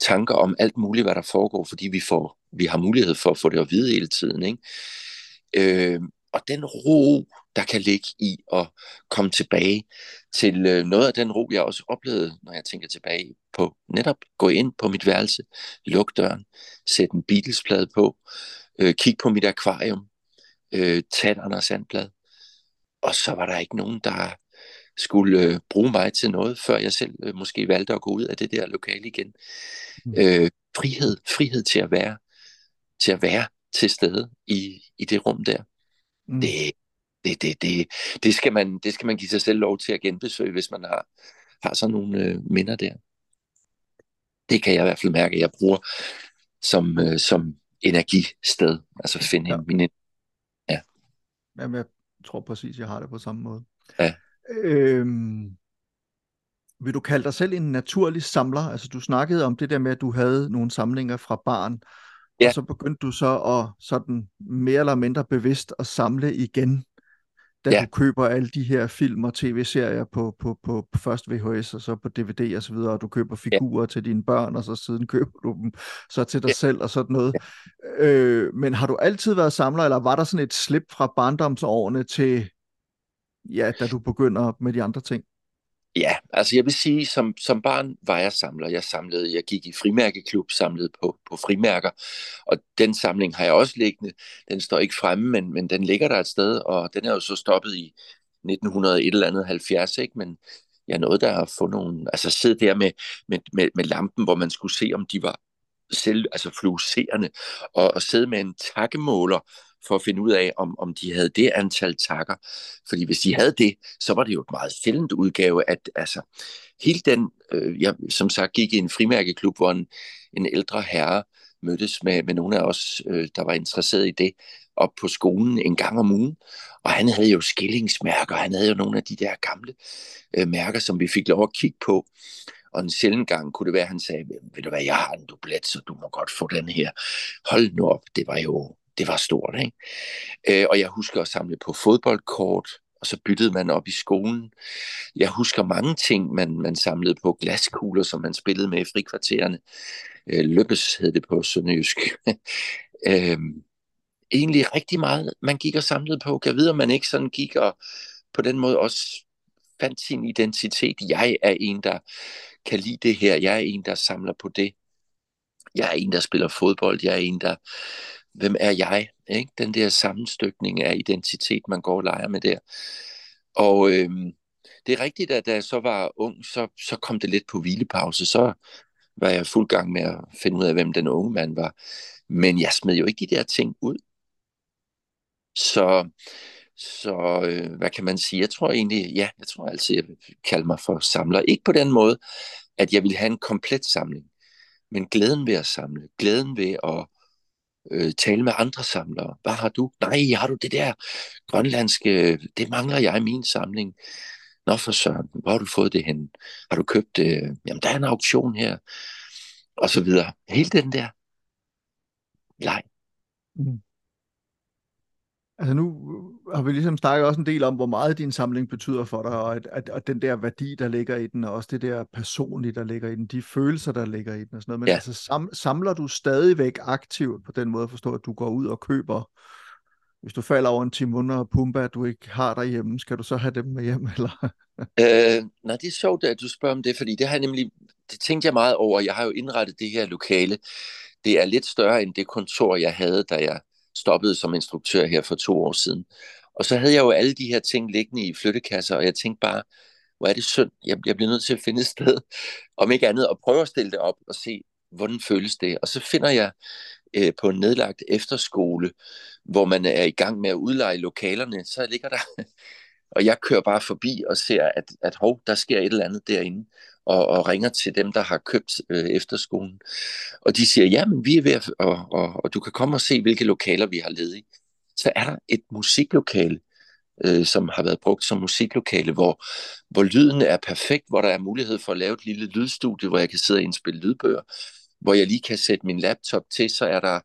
tanker om alt muligt, hvad der foregår, fordi vi, får, vi har mulighed for at få det at vide hele tiden. Ikke? Øh, og den ro, der kan ligge i at komme tilbage til øh, noget af den ro, jeg også oplevede, når jeg tænker tilbage på netop gå ind på mit værelse, lukke døren, sætte en Beatles-plade på, øh, kigge på mit akvarium, øh, tage et Anders Sandblad, og så var der ikke nogen, der skulle øh, bruge mig til noget, før jeg selv øh, måske valgte at gå ud af det der lokale igen. Mm. Øh, frihed, frihed til at være, til at være til stede i, i det rum der. Mm. Det, det, det, det, det, skal man, det skal man give sig selv lov til at genbesøge, hvis man har, har sådan nogle øh, minder der. Det kan jeg i hvert fald mærke, at jeg bruger som, øh, som energisted. Altså finde ja. min... Ja. Jamen, jeg tror præcis, jeg har det på samme måde. Ja. Øhm, vil du kalde dig selv en naturlig samler? Altså du snakkede om det der med, at du havde nogle samlinger fra barn, ja. og så begyndte du så at sådan mere eller mindre bevidst at samle igen, da ja. du køber alle de her film og tv-serier på, på, på, på først VHS og så på DVD og så videre, og du køber figurer ja. til dine børn, og så siden [laughs] køber du dem så til dig ja. selv og sådan noget. Ja. Øh, men har du altid været samler, eller var der sådan et slip fra barndomsårene til ja, da du begynder med de andre ting? Ja, altså jeg vil sige, som, som barn var jeg samler. Jeg samlede, jeg gik i frimærkeklub, samlede på, på frimærker, og den samling har jeg også liggende. Den står ikke fremme, men, men den ligger der et sted, og den er jo så stoppet i 1900 et eller andet 70, ikke? men jeg nåede der at få nogle, altså sidde der med, med, med, med lampen, hvor man skulle se, om de var selv, altså fluorescerende, og, og sidde med en takkemåler, for at finde ud af, om, om de havde det antal takker. Fordi hvis de havde det, så var det jo et meget sjældent udgave, at altså, hele den, øh, jeg som sagt gik i en frimærkeklub, hvor en, en ældre herre mødtes med, med nogle af os, øh, der var interesseret i det, op på skolen en gang om ugen. Og han havde jo skillingsmærker, han havde jo nogle af de der gamle øh, mærker, som vi fik lov at kigge på. Og en sjældent gang kunne det være, at han sagde, ved du hvad, jeg har en dublet, så du må godt få den her. Hold nu op, det var jo det var stort. Ikke? Øh, og jeg husker at samle på fodboldkort, og så byttede man op i skolen. Jeg husker mange ting, man, man samlede på glaskugler, som man spillede med i frikvartererne. Øh, Løbes hed det på sønderjysk. [laughs] øh, egentlig rigtig meget, man gik og samlede på. Jeg ved, om man ikke sådan gik og på den måde også fandt sin identitet. Jeg er en, der kan lide det her. Jeg er en, der samler på det. Jeg er en, der spiller fodbold. Jeg er en, der hvem er jeg? Ikke? Den der sammenstykning af identitet, man går og leger med der. Og øhm, det er rigtigt, at da jeg så var ung, så, så kom det lidt på hvilepause. Så var jeg fuld gang med at finde ud af, hvem den unge mand var. Men jeg smed jo ikke de der ting ud. Så, så øh, hvad kan man sige? Jeg tror egentlig, ja, jeg tror altid, jeg vil kalde mig for samler. Ikke på den måde, at jeg vil have en komplet samling, men glæden ved at samle, glæden ved at øh, tale med andre samlere. Hvad har du? Nej, har du det der grønlandske? Det mangler jeg i min samling. Nå for søren, hvor har du fået det hen? Har du købt det? Jamen, der er en auktion her. Og så videre. Hele den der leg. Mm. Altså nu har vi ligesom snakket også en del om, hvor meget din samling betyder for dig, og at, at, at den der værdi, der ligger i den, og også det der personlige, der ligger i den, de følelser, der ligger i den og sådan noget. Men ja. altså, sam, samler du stadigvæk aktivt på den måde at forstå, at du går ud og køber, hvis du falder over en Timon og Pumba, du ikke har derhjemme, skal du så have dem med hjem, [laughs] eller? øh, nej, det er sjovt, at du spørger om det, fordi det har jeg nemlig, det tænkte jeg meget over. Jeg har jo indrettet det her lokale. Det er lidt større end det kontor, jeg havde, da jeg stoppede som instruktør her for to år siden. Og så havde jeg jo alle de her ting liggende i flyttekasser, og jeg tænkte bare, hvor er det synd, jeg, jeg bliver nødt til at finde et sted, [laughs] om ikke andet, og prøve at stille det op og se, hvordan føles det. Og så finder jeg øh, på en nedlagt efterskole, hvor man er i gang med at udleje lokalerne, så ligger der, [laughs] og jeg kører bare forbi og ser, at, at hov, der sker et eller andet derinde og, og ringer til dem, der har købt øh, efterskolen. Og de siger, ja, men vi er ved at, og, og, og du kan komme og se, hvilke lokaler vi har ledige. Så er der et musiklokale, øh, som har været brugt som musiklokale, hvor, hvor lyden er perfekt, hvor der er mulighed for at lave et lille lydstudie, hvor jeg kan sidde og indspille lydbøger, hvor jeg lige kan sætte min laptop til, så er der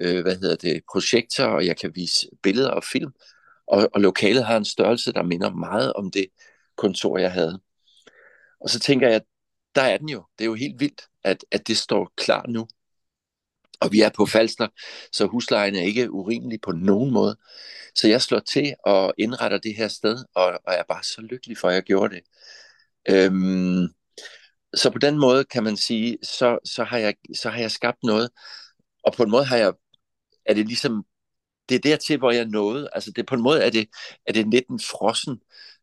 øh, hvad hedder det, projektor, og jeg kan vise billeder og film. Og, og lokalet har en størrelse, der minder meget om det kontor, jeg havde. Og så tænker jeg, der er den jo. Det er jo helt vildt, at, at det står klar nu. Og vi er på Falster, så huslejen er ikke urimelig på nogen måde. Så jeg slår til og indretter det her sted, og, og er bare så lykkelig for, at jeg gjorde det. Øhm, så på den måde kan man sige, så, så, har jeg, så har jeg skabt noget, og på en måde har jeg, er det ligesom, det er dertil, hvor jeg nåede, altså det, på en måde er det, er det 19 frossen,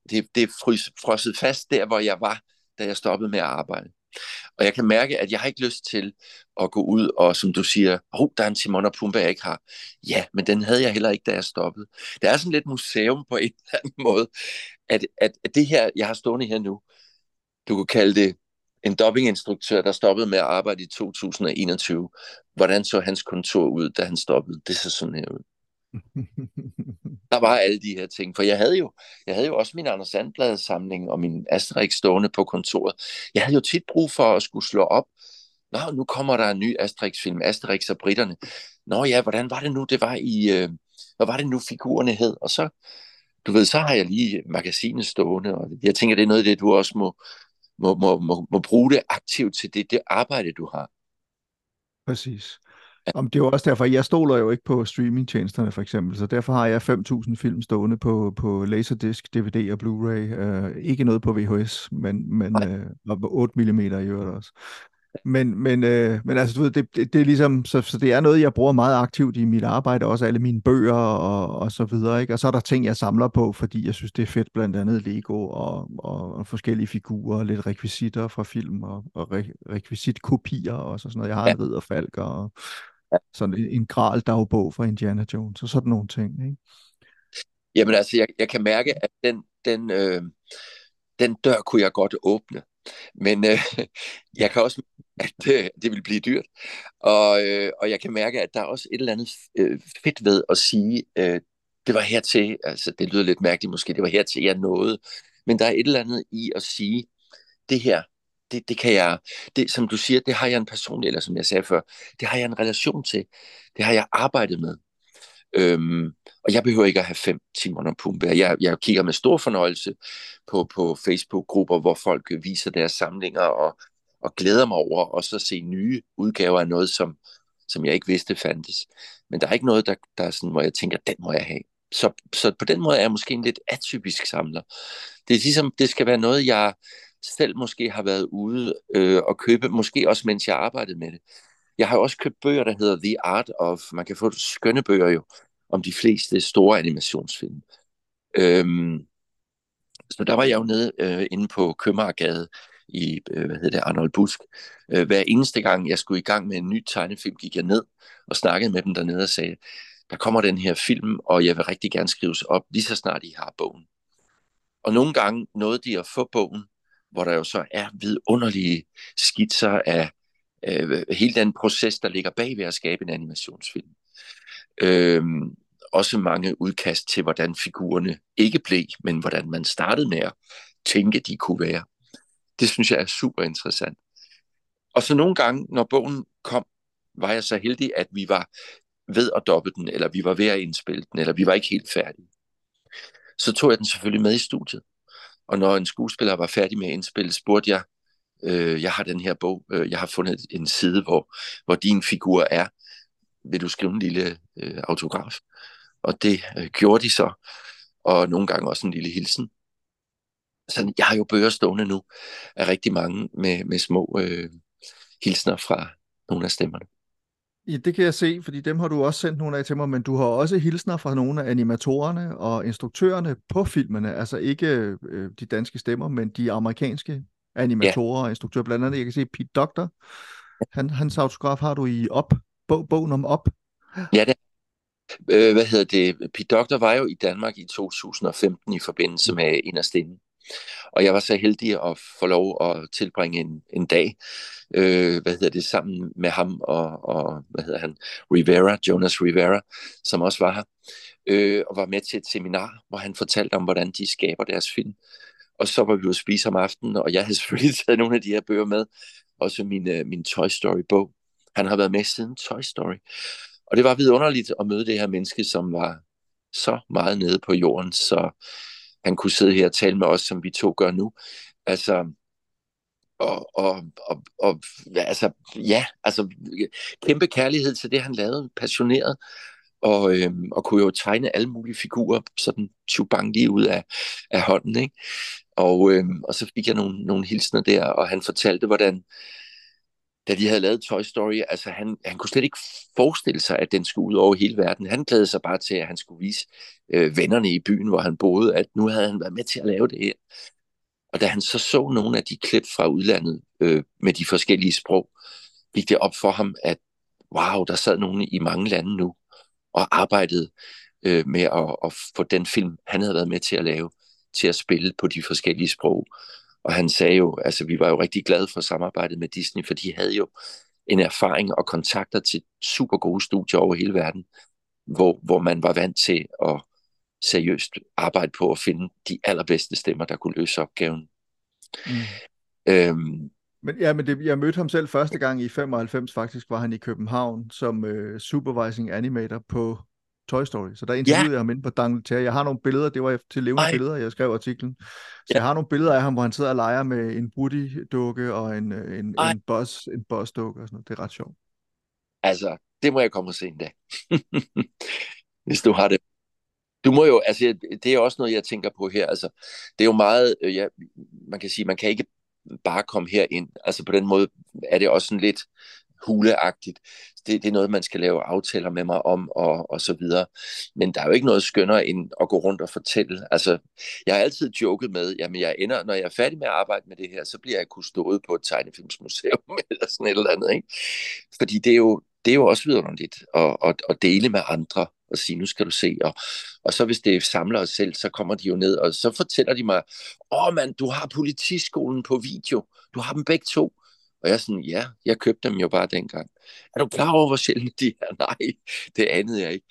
det, det er frys, frosset fast der, hvor jeg var, da jeg stoppede med at arbejde. Og jeg kan mærke, at jeg har ikke lyst til at gå ud og, som du siger, oh, der er en Timon og Pumba, jeg ikke har. Ja, men den havde jeg heller ikke, da jeg stoppede. Det er sådan lidt museum på [laughs] en eller anden måde, at, at, at det her, jeg har stående her nu, du kunne kalde det en dobbinginstruktør, der stoppede med at arbejde i 2021. Hvordan så hans kontor ud, da han stoppede? Det så sådan her ud der var alle de her ting, for jeg havde jo, jeg havde jo også min Anders Sandblad samling og min Asterix stående på kontoret. Jeg havde jo tit brug for at skulle slå op. Nå, nu kommer der en ny Asterix-film, Asterix og Britterne. Nå ja, hvordan var det nu, det var i, øh, hvad var det nu figurerne hed? Og så, du ved, så har jeg lige magasinet stående, og jeg tænker, det er noget af det, du også må, må, må, må, må bruge det aktivt til det, det arbejde, du har. Præcis. Om det er jo også derfor, jeg stoler jo ikke på streamingtjenesterne for eksempel, så derfor har jeg 5.000 film stående på, på Laserdisc, DVD og Blu-ray. Uh, ikke noget på VHS, men, men uh, 8 mm i øvrigt også. Men, men, øh, men altså, du ved, det, det, det er ligesom, så, så det er noget, jeg bruger meget aktivt i mit arbejde, også alle mine bøger og, og så videre, ikke? Og så er der ting, jeg samler på, fordi jeg synes, det er fedt, blandt andet Lego og, og, forskellige figurer, lidt rekvisitter fra film og, og re, rekvisitkopier og så sådan noget. Jeg har ja. en ridderfalk og sådan en, gral dagbog fra Indiana Jones og sådan nogle ting, ikke? Jamen altså, jeg, jeg kan mærke, at den, den, øh, den dør kunne jeg godt åbne. Men øh, [laughs] jeg kan også at øh, det vil blive dyrt. Og, øh, og jeg kan mærke, at der er også et eller andet øh, fedt ved at sige, øh, det var hertil, altså det lyder lidt mærkeligt måske, det var hertil, jeg nåede. Men der er et eller andet i at sige, det her, det, det kan jeg, det, som du siger, det har jeg en personlig, eller som jeg sagde før, det har jeg en relation til. Det har jeg arbejdet med. Øhm, og jeg behøver ikke at have fem timer under pumpe. Jeg, jeg kigger med stor fornøjelse på, på Facebook-grupper, hvor folk viser deres samlinger og, og glæder mig over også at se nye udgaver af noget, som, som jeg ikke vidste fandtes. Men der er ikke noget, der, der er sådan, hvor jeg tænker, den må jeg have. Så, så på den måde er jeg måske en lidt atypisk samler. Det er ligesom, det skal være noget, jeg selv måske har været ude øh, og købe, måske også mens jeg arbejdede med det. Jeg har også købt bøger, der hedder The Art of, man kan få skønne bøger jo, om de fleste store animationsfilm. Øhm, så der var jeg jo nede øh, inde på Købmagergade i, øh, hvad hedder det, Arnold Busk. Øh, hver eneste gang, jeg skulle i gang med en ny tegnefilm, gik jeg ned og snakkede med dem dernede og sagde, der kommer den her film, og jeg vil rigtig gerne skrives op, lige så snart I har bogen. Og nogle gange nåede de at få bogen, hvor der jo så er vidunderlige skitser af øh, hele den proces, der ligger bag ved at skabe en animationsfilm. Øh, også mange udkast til, hvordan figurerne ikke blev, men hvordan man startede med at tænke, de kunne være. Det synes jeg er super interessant. Og så nogle gange, når bogen kom, var jeg så heldig, at vi var ved at doppe den, eller vi var ved at indspille den, eller vi var ikke helt færdige. Så tog jeg den selvfølgelig med i studiet. Og når en skuespiller var færdig med at indspille, spurgte jeg, øh, jeg har den her bog, øh, jeg har fundet en side, hvor, hvor din figur er. Vil du skrive en lille øh, autograf? Og det øh, gjorde de så. Og nogle gange også en lille hilsen. Så jeg har jo bøger stående nu af rigtig mange med, med små øh, hilsner fra nogle af stemmerne. Ja, det kan jeg se, fordi dem har du også sendt nogle af til mig, men du har også hilsner fra nogle af animatorerne og instruktørerne på filmene, altså ikke øh, de danske stemmer, men de amerikanske animatorer ja. og instruktører. Blandt andet, jeg kan se Pete Doctor, han, hans autograf har du i op, bog, bogen om op. Ja, det øh, hvad hedder det? Pete Doctor var jo i Danmark i 2015 i forbindelse med stemmen. Og jeg var så heldig at få lov at tilbringe en, en dag, øh, hvad hedder det, sammen med ham og, og, hvad hedder han, Rivera, Jonas Rivera, som også var her, øh, og var med til et seminar, hvor han fortalte om, hvordan de skaber deres film. Og så var vi jo spise om aftenen, og jeg havde [laughs] selvfølgelig taget nogle af de her bøger med, også min, øh, min Toy Story-bog. Han har været med siden Toy Story. Og det var vidunderligt at møde det her menneske, som var så meget nede på jorden, så han kunne sidde her og tale med os, som vi to gør nu. Altså, og, og, og, og altså, ja, altså, kæmpe kærlighed til det, han lavede, passioneret, og, øhm, og kunne jo tegne alle mulige figurer, sådan chubang lige ud af, af hånden, ikke? Og, øhm, og så fik jeg nogle, nogle hilsner der, og han fortalte, hvordan, da de havde lavet Toy Story, altså han, han kunne slet ikke forestille sig, at den skulle ud over hele verden. Han glædede sig bare til, at han skulle vise øh, vennerne i byen, hvor han boede, at nu havde han været med til at lave det her. Og da han så så nogle af de klip fra udlandet øh, med de forskellige sprog, gik det op for ham, at wow, der sad nogen i mange lande nu og arbejdede øh, med at, at få den film, han havde været med til at lave, til at spille på de forskellige sprog. Og han sagde jo, altså vi var jo rigtig glade for samarbejdet med Disney, for de havde jo en erfaring og kontakter til super gode studier over hele verden, hvor, hvor man var vant til at seriøst arbejde på at finde de allerbedste stemmer, der kunne løse opgaven. Mm. Øhm, men, ja, men det, jeg mødte ham selv første gang i 95, faktisk var han i København som øh, supervising animator på Toy Story. Så der interviewede ja. jeg ham inde på Dangleterre. Jeg har nogle billeder, det var til levende Ej. billeder, jeg skrev artiklen. Så ja. jeg har nogle billeder af ham, hvor han sidder og leger med en Woody-dukke og en, øh, en, en, boss, en boss-dukke og sådan noget. Det er ret sjovt. Altså, det må jeg komme og se en dag. [laughs] Hvis du har det. Du må jo, altså det er også noget, jeg tænker på her. Altså, det er jo meget, øh, ja, man kan sige, man kan ikke bare komme her ind. Altså på den måde er det også sådan lidt huleagtigt. Det, det er noget, man skal lave aftaler med mig om, og, og så videre. Men der er jo ikke noget skønnere end at gå rundt og fortælle. Altså, jeg har altid joket med, jamen jeg ender, når jeg er færdig med at arbejde med det her, så bliver jeg kustode på et tegnefilmsmuseum, [laughs] eller sådan et eller andet, ikke? Fordi det er jo, det er jo også vidunderligt at, at, at dele med andre og sige, nu skal du se. Og, og så hvis det samler os selv, så kommer de jo ned, og så fortæller de mig, åh mand, du har politiskolen på video. Du har dem begge to. Og jeg er sådan, ja, jeg købte dem jo bare dengang. Er du klar over, hvor sjældent de er? [laughs] Nej, det anede jeg ikke.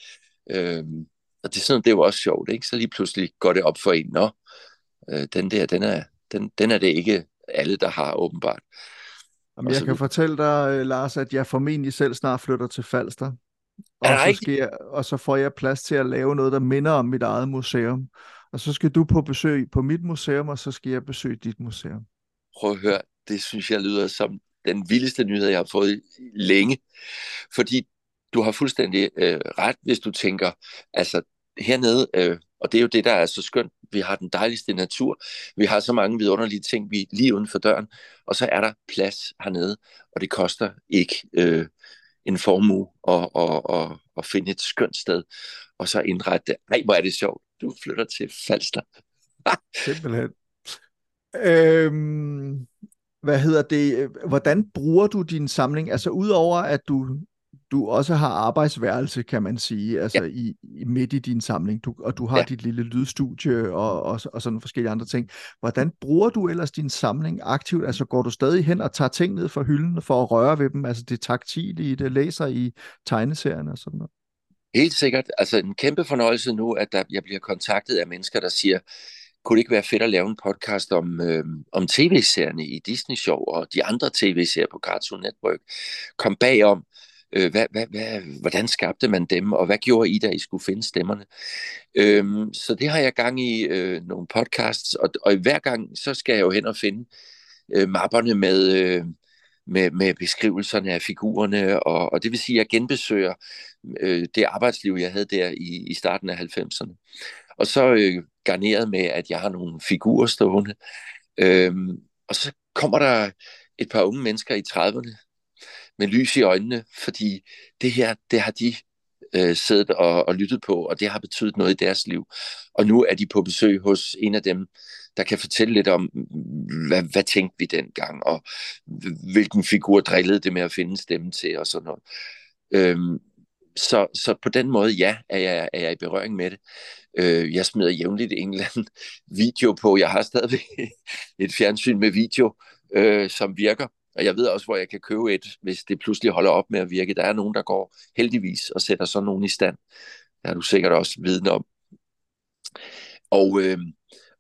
Øhm, og det er, sådan, det jo også sjovt, ikke? Så lige pludselig går det op for en, nå, øh, den der, den er, den, den er det ikke alle, der har åbenbart. Jamen, jeg kan fortælle dig, øh, Lars, at jeg formentlig selv snart flytter til Falster. Og så, skal jeg, og så får jeg plads til at lave noget, der minder om mit eget museum. Og så skal du på besøg på mit museum, og så skal jeg besøge dit museum. Prøv at høre, det synes jeg lyder som den vildeste nyhed, jeg har fået længe. Fordi du har fuldstændig øh, ret, hvis du tænker, altså hernede, øh, og det er jo det, der er så skønt, vi har den dejligste natur, vi har så mange vidunderlige ting vi lige uden for døren, og så er der plads hernede, og det koster ikke øh, en formue at, at, at, at finde et skønt sted, og så indrette det. Nej, hvor er det sjovt. Du flytter til Falster. [laughs] Simpelthen. Øhm, hvad hedder det? Hvordan bruger du din samling? Altså udover at du du også har arbejdsværelse, kan man sige, altså ja. i, i midt i din samling, du, og du har ja. dit lille lydstudie og, og, og sådan forskellige andre ting. Hvordan bruger du ellers din samling aktivt? Altså går du stadig hen og tager ting ned fra hylden for at røre ved dem, altså det taktile i det, læser i tegneserierne og sådan noget? Helt sikkert. Altså en kæmpe fornøjelse nu, at der, jeg bliver kontaktet af mennesker, der siger, kunne det ikke være fedt at lave en podcast om, øh, om tv-serierne i Disney Show og de andre tv-serier på Cartoon Network? Kom bagom, Øh, hvad, hvad, hvad, hvordan skabte man dem, og hvad gjorde I, da I skulle finde stemmerne? Øhm, så det har jeg gang i øh, nogle podcasts, og, og hver gang, så skal jeg jo hen og finde øh, mapperne med, øh, med, med beskrivelserne af figurerne, og, og det vil sige, at jeg genbesøger øh, det arbejdsliv, jeg havde der i, i starten af 90'erne. Og så øh, garneret med, at jeg har nogle figurer stående. Øhm, og så kommer der et par unge mennesker i 30'erne, med lys i øjnene, fordi det her, det har de øh, siddet og, og lyttet på, og det har betydet noget i deres liv. Og nu er de på besøg hos en af dem, der kan fortælle lidt om, hvad, hvad tænkte vi dengang, og hvilken figur drillede det med at finde stemme til, og sådan noget. Øhm, så, så på den måde, ja, er jeg, er jeg i berøring med det. Øh, jeg smider jævnligt en eller anden video på. Jeg har stadigvæk [laughs] et fjernsyn med video, øh, som virker. Og jeg ved også, hvor jeg kan købe et, hvis det pludselig holder op med at virke. Der er nogen, der går heldigvis og sætter sådan nogen i stand. Det har du sikkert også viden om. Og, øh,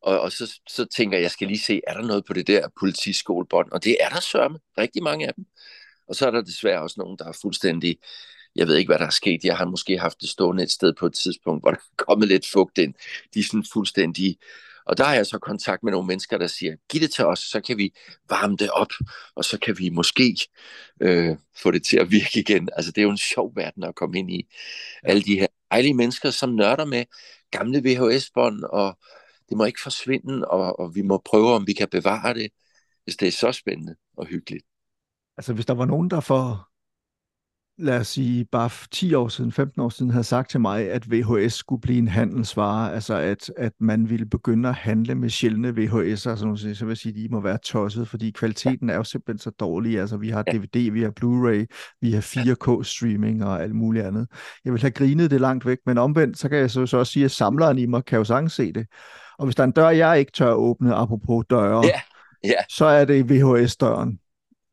og, og så, så tænker jeg, jeg skal lige se, er der noget på det der politiskolebånd? Og det er der sørme, rigtig mange af dem. Og så er der desværre også nogen, der er fuldstændig, jeg ved ikke, hvad der er sket. Jeg har måske haft det stående et sted på et tidspunkt, hvor der er kommet lidt fugt ind. De er sådan fuldstændig og der har jeg så kontakt med nogle mennesker, der siger, giv det til os, så kan vi varme det op, og så kan vi måske øh, få det til at virke igen. Altså det er jo en sjov verden at komme ind i. Alle de her dejlige mennesker, som nørder med gamle VHS-bånd, og det må ikke forsvinde, og, og vi må prøve, om vi kan bevare det, hvis det er så spændende og hyggeligt. Altså hvis der var nogen, der for lad os sige, bare 10 år siden, 15 år siden, havde sagt til mig, at VHS skulle blive en handelsvare, altså at, at man ville begynde at handle med sjældne VHS'er, så, så vil jeg sige, at de må være tosset, fordi kvaliteten er jo simpelthen så dårlig. Altså vi har DVD, vi har Blu-ray, vi har 4K-streaming og alt muligt andet. Jeg vil have grinet det langt væk, men omvendt, så kan jeg så, så også sige, at samleren i mig kan jo sagtens se det. Og hvis der er en dør, jeg ikke tør åbne, apropos døre, yeah. Yeah. så er det VHS-døren.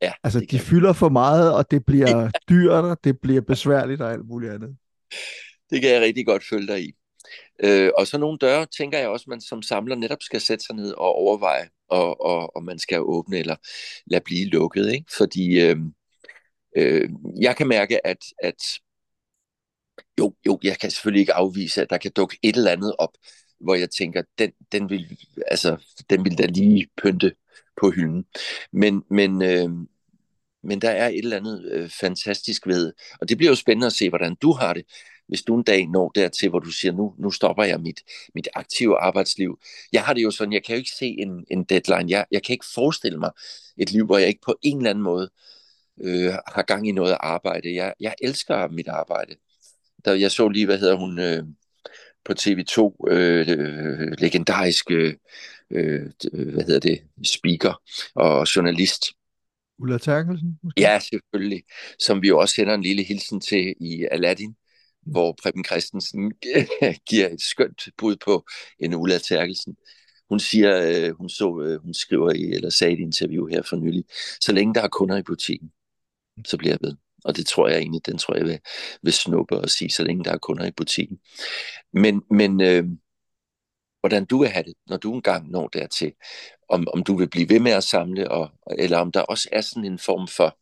Ja, altså, de fylder for meget, og det bliver [laughs] dyrt, og det bliver besværligt og alt muligt andet. Det kan jeg rigtig godt følge dig i. Øh, og så nogle døre, tænker jeg også, man som samler netop skal sætte sig ned og overveje, og, og, og man skal åbne eller lade blive lukket. Ikke? Fordi øh, øh, jeg kan mærke, at, at jo, jo, jeg kan selvfølgelig ikke afvise, at der kan dukke et eller andet op, hvor jeg tænker, den, den, vil, altså, den vil da lige pynte på hylden. Men, men, øh, men der er et eller andet øh, fantastisk ved, og det bliver jo spændende at se, hvordan du har det, hvis du en dag når dertil, hvor du siger, nu, nu stopper jeg mit, mit aktive arbejdsliv. Jeg har det jo sådan, jeg kan jo ikke se en, en deadline. Jeg, jeg kan ikke forestille mig et liv, hvor jeg ikke på en eller anden måde øh, har gang i noget arbejde. Jeg, jeg elsker mit arbejde. Der, jeg så lige, hvad hedder hun øh, på TV2, øh, øh, legendarisk, øh, hvad hedder det, speaker og journalist. Ulla Terkelsen? Måske? Ja, selvfølgelig. Som vi også sender en lille hilsen til i Aladdin hvor Preben Christensen [laughs] giver et skønt bud på en Ulla Terkelsen. Hun siger, øh, hun, så, øh, hun skriver i, eller sagde i et interview her for nylig, så længe der er kunder i butikken, så bliver jeg ved. Og det tror jeg egentlig, den tror jeg vil, vil snuppe og sige, så længe der er kunder i butikken. Men, men øh, hvordan du vil have det, når du engang når dertil, om, om du vil blive ved med at samle, og, eller om der også er sådan en form for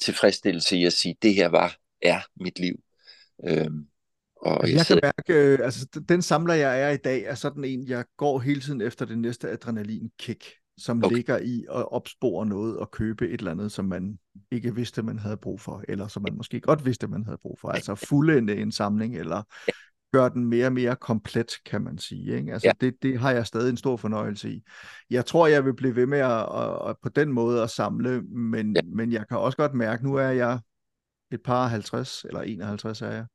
tilfredsstillelse i at sige, det her var, er mit liv. Øhm, og altså, jeg, jeg kan mærke, øh, altså den samler jeg er i dag, er sådan en, jeg går hele tiden efter det næste adrenalin-kick, som okay. ligger i at opspore noget og købe et eller andet, som man ikke vidste, man havde brug for, eller som man måske godt vidste, man havde brug for. Altså fuldende en samling, eller gør den mere og mere komplet, kan man sige. Ikke? Altså, ja. det, det har jeg stadig en stor fornøjelse i. Jeg tror, jeg vil blive ved med at, at, at på den måde at samle, men, ja. men jeg kan også godt mærke, nu er jeg et par 50, eller 51 er jeg.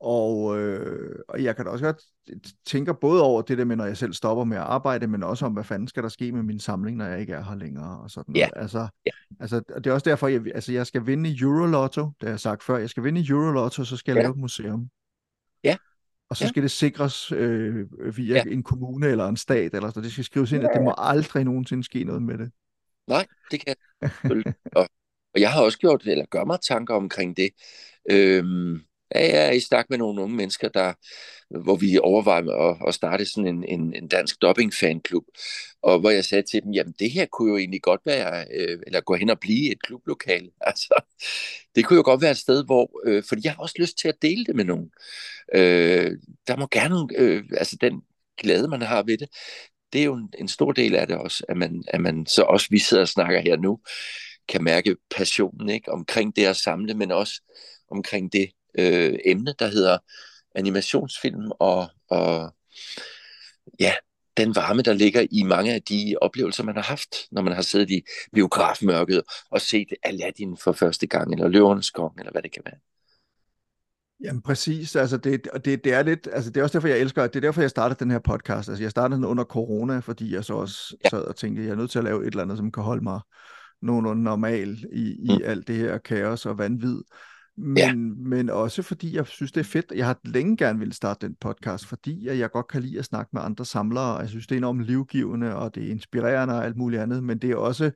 Og, øh, og jeg kan da også godt tænke både over det der med, når jeg selv stopper med at arbejde, men også om, hvad fanden skal der ske med min samling, når jeg ikke er her længere, og sådan noget. Altså, ja. altså, det er også derfor, jeg, altså, jeg skal vinde i Eurolotto, det har jeg sagt før, jeg skal vinde i Eurolotto, så skal jeg ja. lave et museum. Ja. Og så skal det sikres øh, via ja. en kommune eller en stat, eller så det skal skrives ind, at det må aldrig nogensinde ske noget med det. Nej, det kan og, og jeg har også gjort, eller gør mig tanker omkring det. Øhm, ja, jeg er i snak med nogle unge mennesker, der, hvor vi overvejer at, at starte sådan en, en, en dansk dobbing-fanklub, og hvor jeg sagde til dem, jamen det her kunne jo egentlig godt være, øh, eller gå hen og blive et klublokal. [laughs] Altså, det kunne jo godt være et sted, hvor, øh, fordi jeg har også lyst til at dele det med nogen. Øh, der må gerne, øh, altså den glæde, man har ved det, det er jo en, en stor del af det også, at man, at man så også, vi sidder og snakker her nu, kan mærke passionen ikke? omkring det at samle, men også omkring det øh, emne, der hedder animationsfilm og, og ja, den varme, der ligger i mange af de oplevelser, man har haft, når man har siddet i biografmørket og set Aladdin for første gang, eller Løvernes Kong, eller hvad det kan være. Jamen præcis, altså det, det, det er lidt, altså det er også derfor, jeg elsker, det er derfor, jeg startede den her podcast. Altså jeg startede den under corona, fordi jeg så også ja. sad og tænkte, jeg er nødt til at lave et eller andet, som kan holde mig nogenlunde normal i, i mm. alt det her kaos og vanvid. Men, ja. men også fordi jeg synes, det er fedt. Jeg har længe gerne ville starte den podcast, fordi jeg godt kan lide at snakke med andre samlere. Jeg synes, det er enormt livgivende, og det er inspirerende og alt muligt andet, men det er også,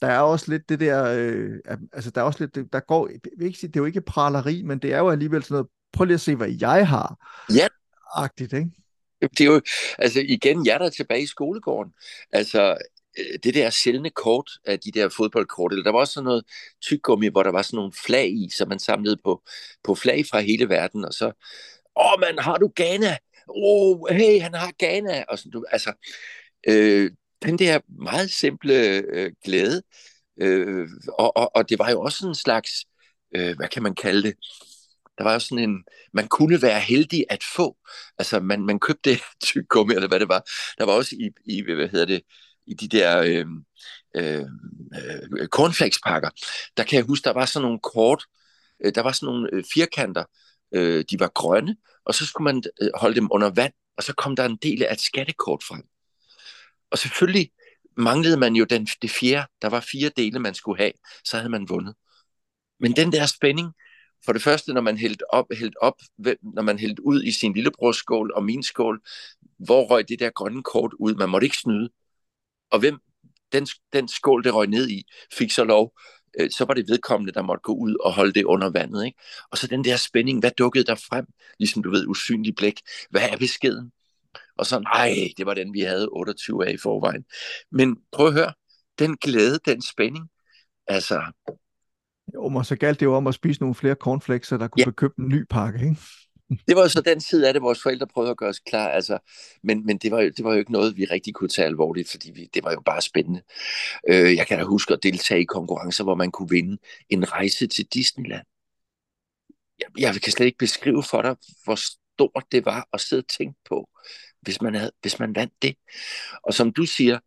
der er også lidt det der, øh, altså der er også lidt, der går, ikke sige, det er jo ikke praleri, men det er jo alligevel sådan noget, prøv lige at se, hvad jeg har. Ja. Agtigt, ikke? Det er jo, altså igen, jeg er der tilbage i skolegården. Altså, Øh, det der sjældne kort af de der fodboldkort, eller der var også sådan noget tyggegummi, hvor der var sådan nogle flag i, som man samlede på, på flag fra hele verden, og så, åh man, har du Ghana? Åh, oh, hey, han har Ghana! Og sådan, du, altså, øh, den der meget simple øh, glæde, øh, og, og, og det var jo også en slags, øh, hvad kan man kalde det, der var jo sådan en, man kunne være heldig at få, altså man, man købte [laughs] tyggegummi, eller hvad det var, der var også i, i hvad hedder det, i de der øh, øh, øh, cornflakespakker, der kan jeg huske, der var sådan nogle kort, øh, der var sådan nogle øh, firkanter, øh, de var grønne, og så skulle man øh, holde dem under vand, og så kom der en del af et skattekort frem. Og selvfølgelig manglede man jo den, det fjerde, der var fire dele, man skulle have, så havde man vundet. Men den der spænding, for det første, når man hældte op, hældt op når man hældte ud i sin lillebrors skål og min skål, hvor røg det der grønne kort ud? Man måtte ikke snyde. Og hvem den, den skål, det røg ned i, fik så lov, øh, så var det vedkommende, der måtte gå ud og holde det under vandet. Ikke? Og så den der spænding, hvad dukkede der frem? Ligesom du ved, usynlig blæk. Hvad er beskeden? Og så, nej, det var den, vi havde 28 af i forvejen. Men prøv at høre, den glæde, den spænding, altså... Jo, men så galt det jo om at spise nogle flere cornflakes, så der kunne ja. blive købt en ny pakke, ikke? Det var jo så den side af det, vores forældre prøvede at gøre os klar. Altså, men men det, var jo, det var jo ikke noget, vi rigtig kunne tage alvorligt, fordi vi, det var jo bare spændende. Øh, jeg kan da huske at deltage i konkurrencer, hvor man kunne vinde en rejse til Disneyland. Jeg, jeg kan slet ikke beskrive for dig, hvor stort det var at sidde og tænke på, hvis man, havde, hvis man vandt det. Og som du siger,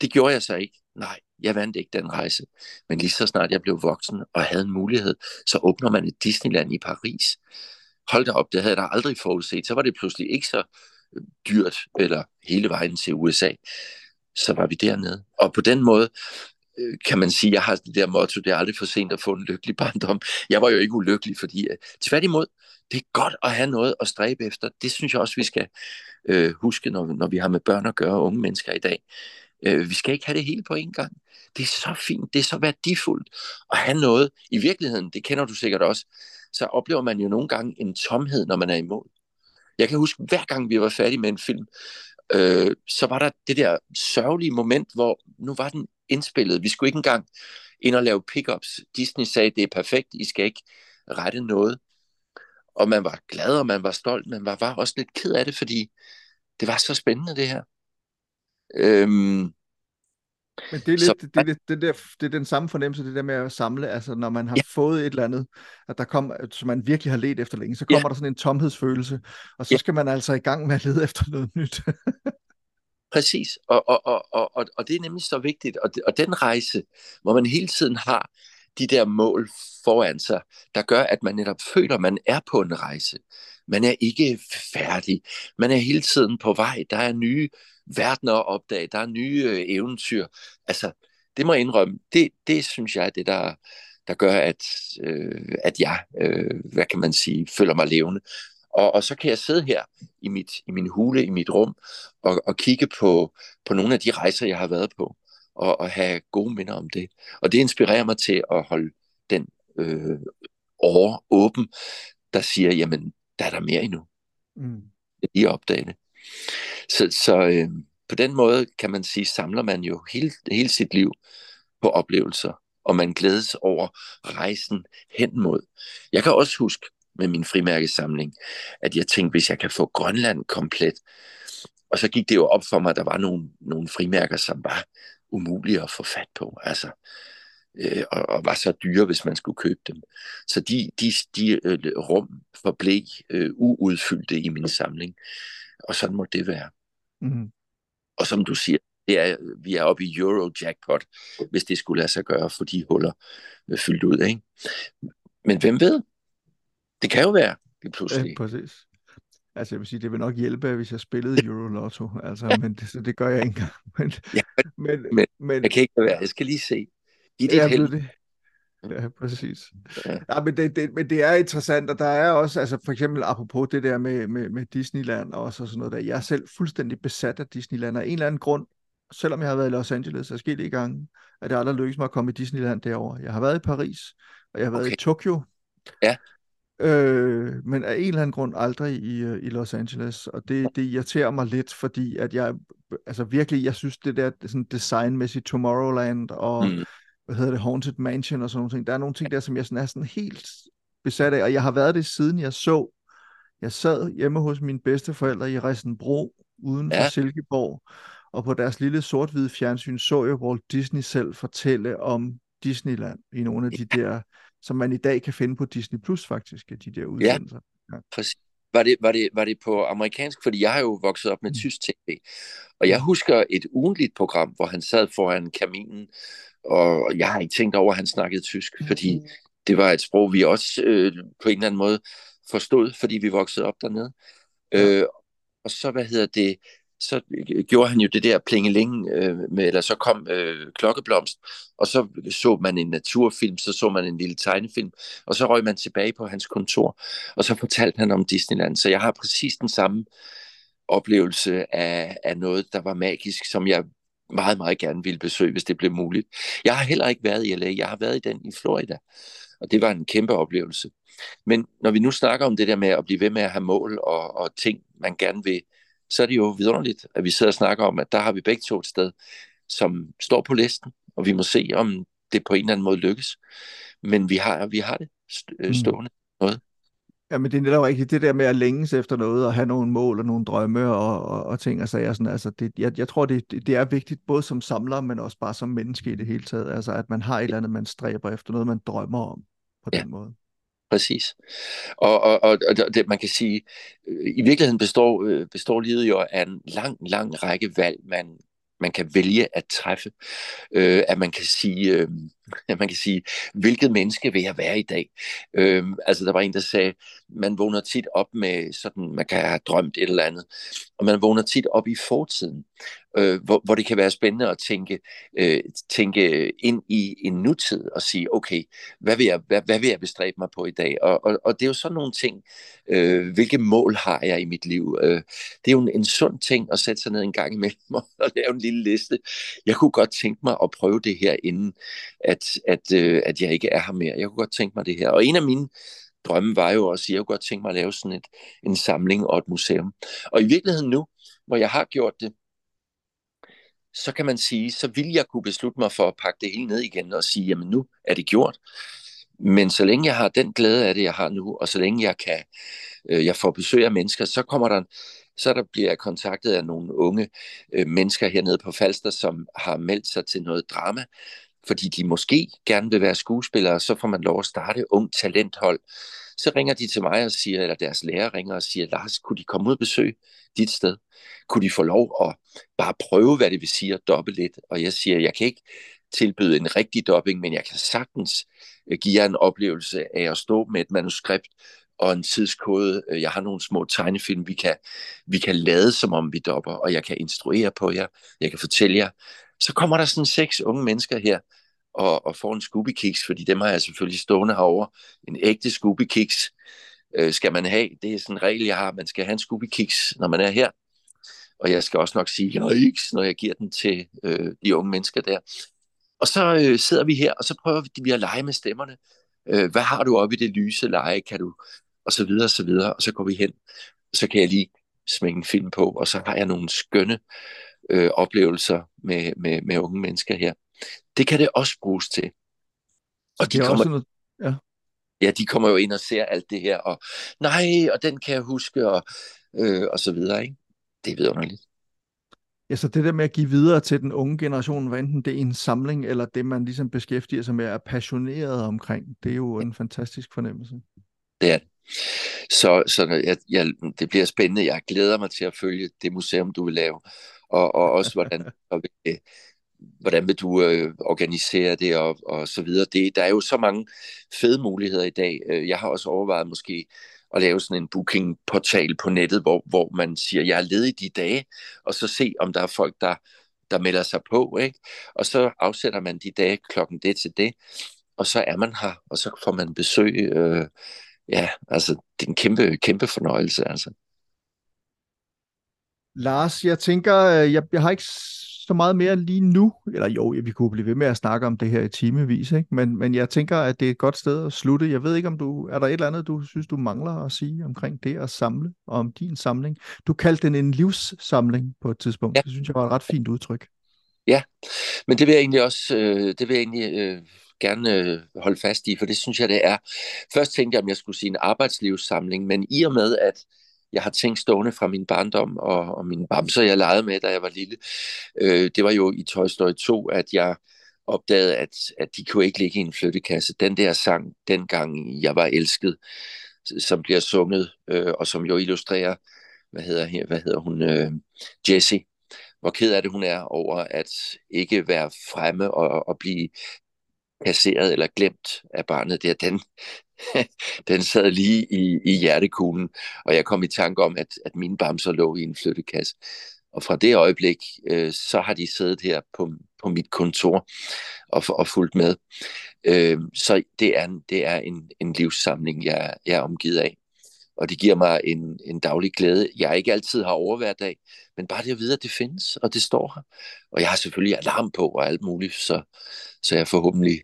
det gjorde jeg så ikke. Nej, jeg vandt ikke den rejse. Men lige så snart jeg blev voksen og havde en mulighed, så åbner man et Disneyland i Paris. Hold da op, det havde jeg da aldrig forudset. Så var det pludselig ikke så øh, dyrt, eller hele vejen til USA. Så var vi dernede. Og på den måde, øh, kan man sige, jeg har det der motto, det er aldrig for sent at få en lykkelig barndom. Jeg var jo ikke ulykkelig, fordi øh, tværtimod, det er godt at have noget at stræbe efter. Det synes jeg også, vi skal øh, huske, når, når vi har med børn at gøre, unge mennesker i dag. Øh, vi skal ikke have det hele på én gang. Det er så fint, det er så værdifuldt at have noget. I virkeligheden, det kender du sikkert også, så oplever man jo nogle gange en tomhed, når man er i mål. Jeg kan huske, hver gang vi var færdige med en film, øh, så var der det der sørgelige moment, hvor nu var den indspillet. Vi skulle ikke engang ind og lave pickups. Disney sagde, det er perfekt, I skal ikke rette noget. Og man var glad, og man var stolt, men man var også lidt ked af det, fordi det var så spændende, det her. Øhm, men det er lidt, så, det, det, det, der, det er den samme fornemmelse, det der med at samle, altså når man har ja. fået et eller andet, at der kom, som man virkelig har let efter længe, så kommer ja. der sådan en tomhedsfølelse, og så ja. skal man altså i gang med at lede [laughs] efter noget nyt. Præcis, og, og, og, og, og det er nemlig så vigtigt, og, og den rejse, hvor man hele tiden har de der mål foran sig, der gør, at man netop føler, at man er på en rejse. Man er ikke færdig. Man er hele tiden på vej. Der er nye verdener at opdage. Der er nye øh, eventyr. Altså, det må jeg indrømme. Det, det synes jeg er det, der, der gør, at, øh, at jeg, øh, hvad kan man sige, føler mig levende. Og, og så kan jeg sidde her i, mit, i min hule, i mit rum, og, og kigge på, på nogle af de rejser, jeg har været på, og, og have gode minder om det. Og det inspirerer mig til at holde den øh, åre åben, der siger, jamen, der er der mere endnu. Mm. Jeg lige opdage det. Så, så øh, på den måde kan man sige, samler man jo hele, hele sit liv på oplevelser, og man glædes over rejsen hen mod. Jeg kan også huske med min frimærkesamling, at jeg tænkte, hvis jeg kan få Grønland komplet, og så gik det jo op for mig, at der var nogle, nogle frimærker, som var umulige at få fat på. Altså, øh, og, og var så dyre, hvis man skulle købe dem. Så de, de, de øh, rum forblev øh, uudfyldte i min samling. Og sådan må det være. Mm. Og som du siger, det er, vi er oppe i Euro-jackpot, hvis det skulle lade sig gøre, for de huller øh, fyldt ud. Ikke? Men hvem ved? Det kan jo være, det pludselig. Ja, præcis. Altså jeg vil sige, det vil nok hjælpe, hvis jeg spillede Euro Lotto, altså, men det, så det gør jeg ikke engang. Men, ja, men, men, men, jeg kan ikke være, jeg skal lige se. Giv det ja, det. Ja, præcis. Ja. Ja, men, det, det, men det er interessant, og der er også, altså for eksempel apropos det der med, med, med Disneyland og så sådan noget der, jeg er selv fuldstændig besat af Disneyland af en eller anden grund, selvom jeg har været i Los Angeles i gange, at det aldrig lykkedes mig at komme i Disneyland derovre. Jeg har været i Paris, og jeg har været okay. i Tokyo. Ja. Øh, men af en eller anden grund aldrig i, øh, i Los Angeles, og det, det irriterer mig lidt, fordi at jeg, altså virkelig, jeg synes det der sådan designmæssigt Tomorrowland og mm hvad hedder det, Haunted Mansion og sådan nogle ting. Der er nogle ting der, som jeg sådan er sådan helt besat af, og jeg har været det siden jeg så, jeg sad hjemme hos mine bedsteforældre i Risenbro, uden for ja. Silkeborg, og på deres lille sort-hvide fjernsyn så jeg Walt Disney selv fortælle om Disneyland i nogle af de ja. der, som man i dag kan finde på Disney Plus faktisk, de der udsendelser. Ja, ja. præcis. Var det, var, det, var det på amerikansk? Fordi jeg har jo vokset op med mm. tysk tv. Og jeg husker et ugenligt program, hvor han sad foran kaminen og jeg har ikke tænkt over, at han snakkede tysk, mm-hmm. fordi det var et sprog, vi også øh, på en eller anden måde forstod, fordi vi voksede op dernede. Ja. Øh, og så, hvad hedder det, så gjorde han jo det der plingeling, øh, med, eller så kom øh, Klokkeblomst, og så så man en naturfilm, så så man en lille tegnefilm, og så røg man tilbage på hans kontor, og så fortalte han om Disneyland. Så jeg har præcis den samme oplevelse af, af noget, der var magisk, som jeg meget, meget gerne ville besøge, hvis det blev muligt. Jeg har heller ikke været i LA, jeg har været i den i Florida, og det var en kæmpe oplevelse. Men når vi nu snakker om det der med at blive ved med at have mål og, og ting, man gerne vil, så er det jo vidunderligt, at vi sidder og snakker om, at der har vi begge to et sted, som står på listen, og vi må se, om det på en eller anden måde lykkes. Men vi har, vi har det øh, mm. stående mm. noget. Ja, men det er netop rigtigt, det der med at længes efter noget, og have nogle mål og nogle drømme og, og, og ting og sager. Sådan, altså det, jeg, jeg tror, det, det er vigtigt, både som samler, men også bare som menneske i det hele taget. Altså at man har et eller andet, man stræber efter, noget man drømmer om på ja. den måde. Præcis. Og, og, og, og det, man kan sige, øh, i virkeligheden består, øh, består livet jo af en lang, lang række valg, man, man kan vælge at træffe. Øh, at man kan sige, øh, man kan sige, hvilket menneske vil jeg være i dag? Øhm, altså der var en, der sagde, man vågner tit op med sådan, man kan have drømt et eller andet, og man vågner tit op i fortiden øh, hvor, hvor det kan være spændende at tænke, øh, tænke ind i en nutid og sige, okay, hvad vil jeg, hvad, hvad vil jeg bestræbe mig på i dag? Og, og, og det er jo sådan nogle ting, øh, hvilke mål har jeg i mit liv? Øh, det er jo en, en sund ting at sætte sig ned en gang imellem [laughs] og lave en lille liste. Jeg kunne godt tænke mig at prøve det her, inden at, at, øh, at jeg ikke er her mere. Jeg kunne godt tænke mig det her. Og en af mine drømme var jo også, at jeg kunne godt tænke mig at lave sådan et, en samling og et museum. Og i virkeligheden nu, hvor jeg har gjort det, så kan man sige, så vil jeg kunne beslutte mig for at pakke det hele ned igen og sige, jamen nu er det gjort. Men så længe jeg har den glæde af det, jeg har nu, og så længe jeg kan, øh, jeg får besøg af mennesker, så kommer der, så der bliver jeg kontaktet af nogle unge øh, mennesker hernede på Falster, som har meldt sig til noget drama, fordi de måske gerne vil være skuespillere, så får man lov at starte ung talenthold. Så ringer de til mig og siger, eller deres lærer ringer og siger, Lars, kunne de komme ud og besøge dit sted? kunne de få lov at bare prøve, hvad det vil sige at doppe lidt? Og jeg siger, jeg kan ikke tilbyde en rigtig dobbing, men jeg kan sagtens øh, give jer en oplevelse af at stå med et manuskript og en tidskode. Øh, jeg har nogle små tegnefilm, vi kan, vi kan lade som om vi dopper, og jeg kan instruere på jer, jeg kan fortælle jer. Så kommer der sådan seks unge mennesker her, og, og får en Scooby-kiks, fordi dem har jeg selvfølgelig stående herover. En ægte Scooby-kiks øh, skal man have. Det er sådan en regel, jeg har. Man skal have en Scooby-kiks, når man er her og jeg skal også nok sige ikke, når jeg giver den til øh, de unge mennesker der. Og så øh, sidder vi her, og så prøver vi at lege med stemmerne. Øh, hvad har du oppe i det lyse leje, kan du? Og så videre, og så videre, og så går vi hen. Og så kan jeg lige smække en film på, og så har jeg nogle skønne øh, oplevelser med, med, med unge mennesker her. Det kan det også bruges til. Og de kommer, noget, ja. ja, de kommer jo ind og ser alt det her, og nej, og den kan jeg huske, og, øh, og så videre, ikke? det er vidunderligt. Ja, så det der med at give videre til den unge generation, hvad enten det er en samling, eller det man ligesom beskæftiger sig med, er passioneret omkring, det er jo en fantastisk fornemmelse. Det er det. Så, så jeg, jeg, det bliver spændende. Jeg glæder mig til at følge det museum, du vil lave, og, og også hvordan, og, øh, hvordan vil du øh, organisere det, og, og så videre. Det, der er jo så mange fede muligheder i dag. Øh, jeg har også overvejet måske at lave sådan en bookingportal på nettet, hvor, hvor man siger, jeg er ledig de dage, og så se, om der er folk, der, der melder sig på, ikke? Og så afsætter man de dage klokken det til det, og så er man her, og så får man besøg. Øh, ja, altså, det er en kæmpe, kæmpe fornøjelse, altså. Lars, jeg tænker, øh, jeg, jeg har ikke så meget mere lige nu. Eller jo, vi kunne blive ved med at snakke om det her i timevis, ikke? Men, men jeg tænker, at det er et godt sted at slutte. Jeg ved ikke, om du er der et eller andet, du synes, du mangler at sige omkring det at samle, og om din samling. Du kaldte den en livssamling på et tidspunkt. Ja. Det synes jeg var et ret fint udtryk. Ja, men det vil jeg egentlig også øh, det vil jeg egentlig, øh, gerne øh, holde fast i, for det synes jeg, det er. Først tænkte jeg, om jeg skulle sige en arbejdslivssamling, men i og med, at jeg har tænkt stående fra min barndom og, og mine bamser, jeg legede med, da jeg var lille. Øh, det var jo i Toy Story 2, at jeg opdagede, at, at de kunne ikke ligge i en flyttekasse. Den der sang, dengang jeg var elsket, som bliver sunget, øh, og som jo illustrerer, hvad hedder, her, hvad hedder hun, øh, Jessie, hvor ked af det hun er over at ikke være fremme og, og blive kasseret eller glemt af barnet der, den, [laughs] den sad lige i, i hjertekuglen, og jeg kom i tanke om, at, at mine bamser lå i en flyttekasse. Og fra det øjeblik, øh, så har de siddet her på, på mit kontor og, og fulgt med. Øh, så det er, det er en, en livssamling, jeg, jeg er omgivet af. Og det giver mig en, en daglig glæde, jeg ikke altid har over hver dag, men bare det at vide, at det findes, og det står her. Og jeg har selvfølgelig alarm på og alt muligt, så, så jeg forhåbentlig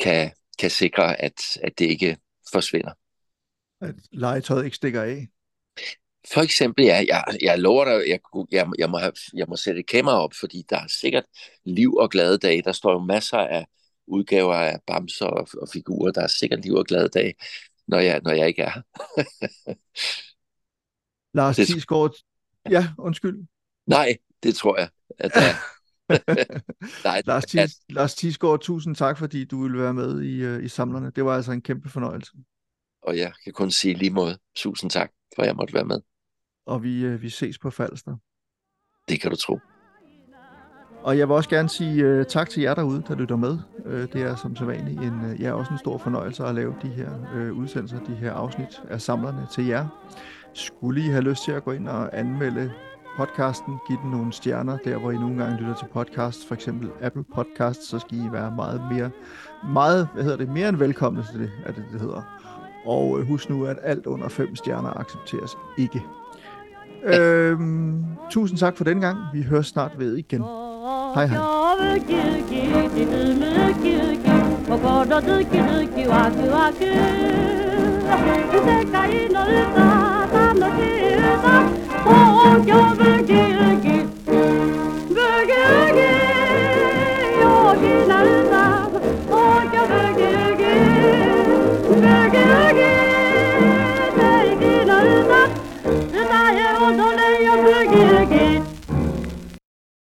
kan, kan sikre, at, at det ikke forsvinder. At legetøjet ikke stikker af? For eksempel, ja, jeg, jeg lover dig, jeg, jeg, jeg, må have, jeg må sætte et kamera op, fordi der er sikkert liv og glade dage. Der står jo masser af udgaver af bamser og, og figurer. Der er sikkert liv og glade dage. når jeg, når jeg ikke er her. [laughs] Lars Det- Thiesgaard, ja, undskyld. Nej, det tror jeg, at der er. [laughs] Nej, Lars, Thies, Lars Thiesgaard, tusind tak, fordi du ville være med i, øh, i Samlerne. Det var altså en kæmpe fornøjelse. og jeg kan kun sige lige måde. Tusind tak, for at jeg måtte være med. Og vi, øh, vi ses på Falster. Det kan du tro. Og jeg vil også gerne sige uh, tak til jer derude, der lytter med. Uh, det er som sædvanligt en, uh, ja, også en stor fornøjelse at lave de her uh, udsendelser, de her afsnit af samlerne til jer. Skulle I have lyst til at gå ind og anmelde podcasten, give den nogle stjerner, der hvor I nogle gange lytter til podcast, for eksempel Apple Podcast, så skal I være meget mere, meget, hvad hedder det, mere end velkomne til det, er det, det hedder. Og uh, husk nu, at alt under fem stjerner accepteres ikke. Øhm, tusind tak for den gang. Vi høres snart ved igen. Hej, hej. 世界の歌楽しい歌東京文人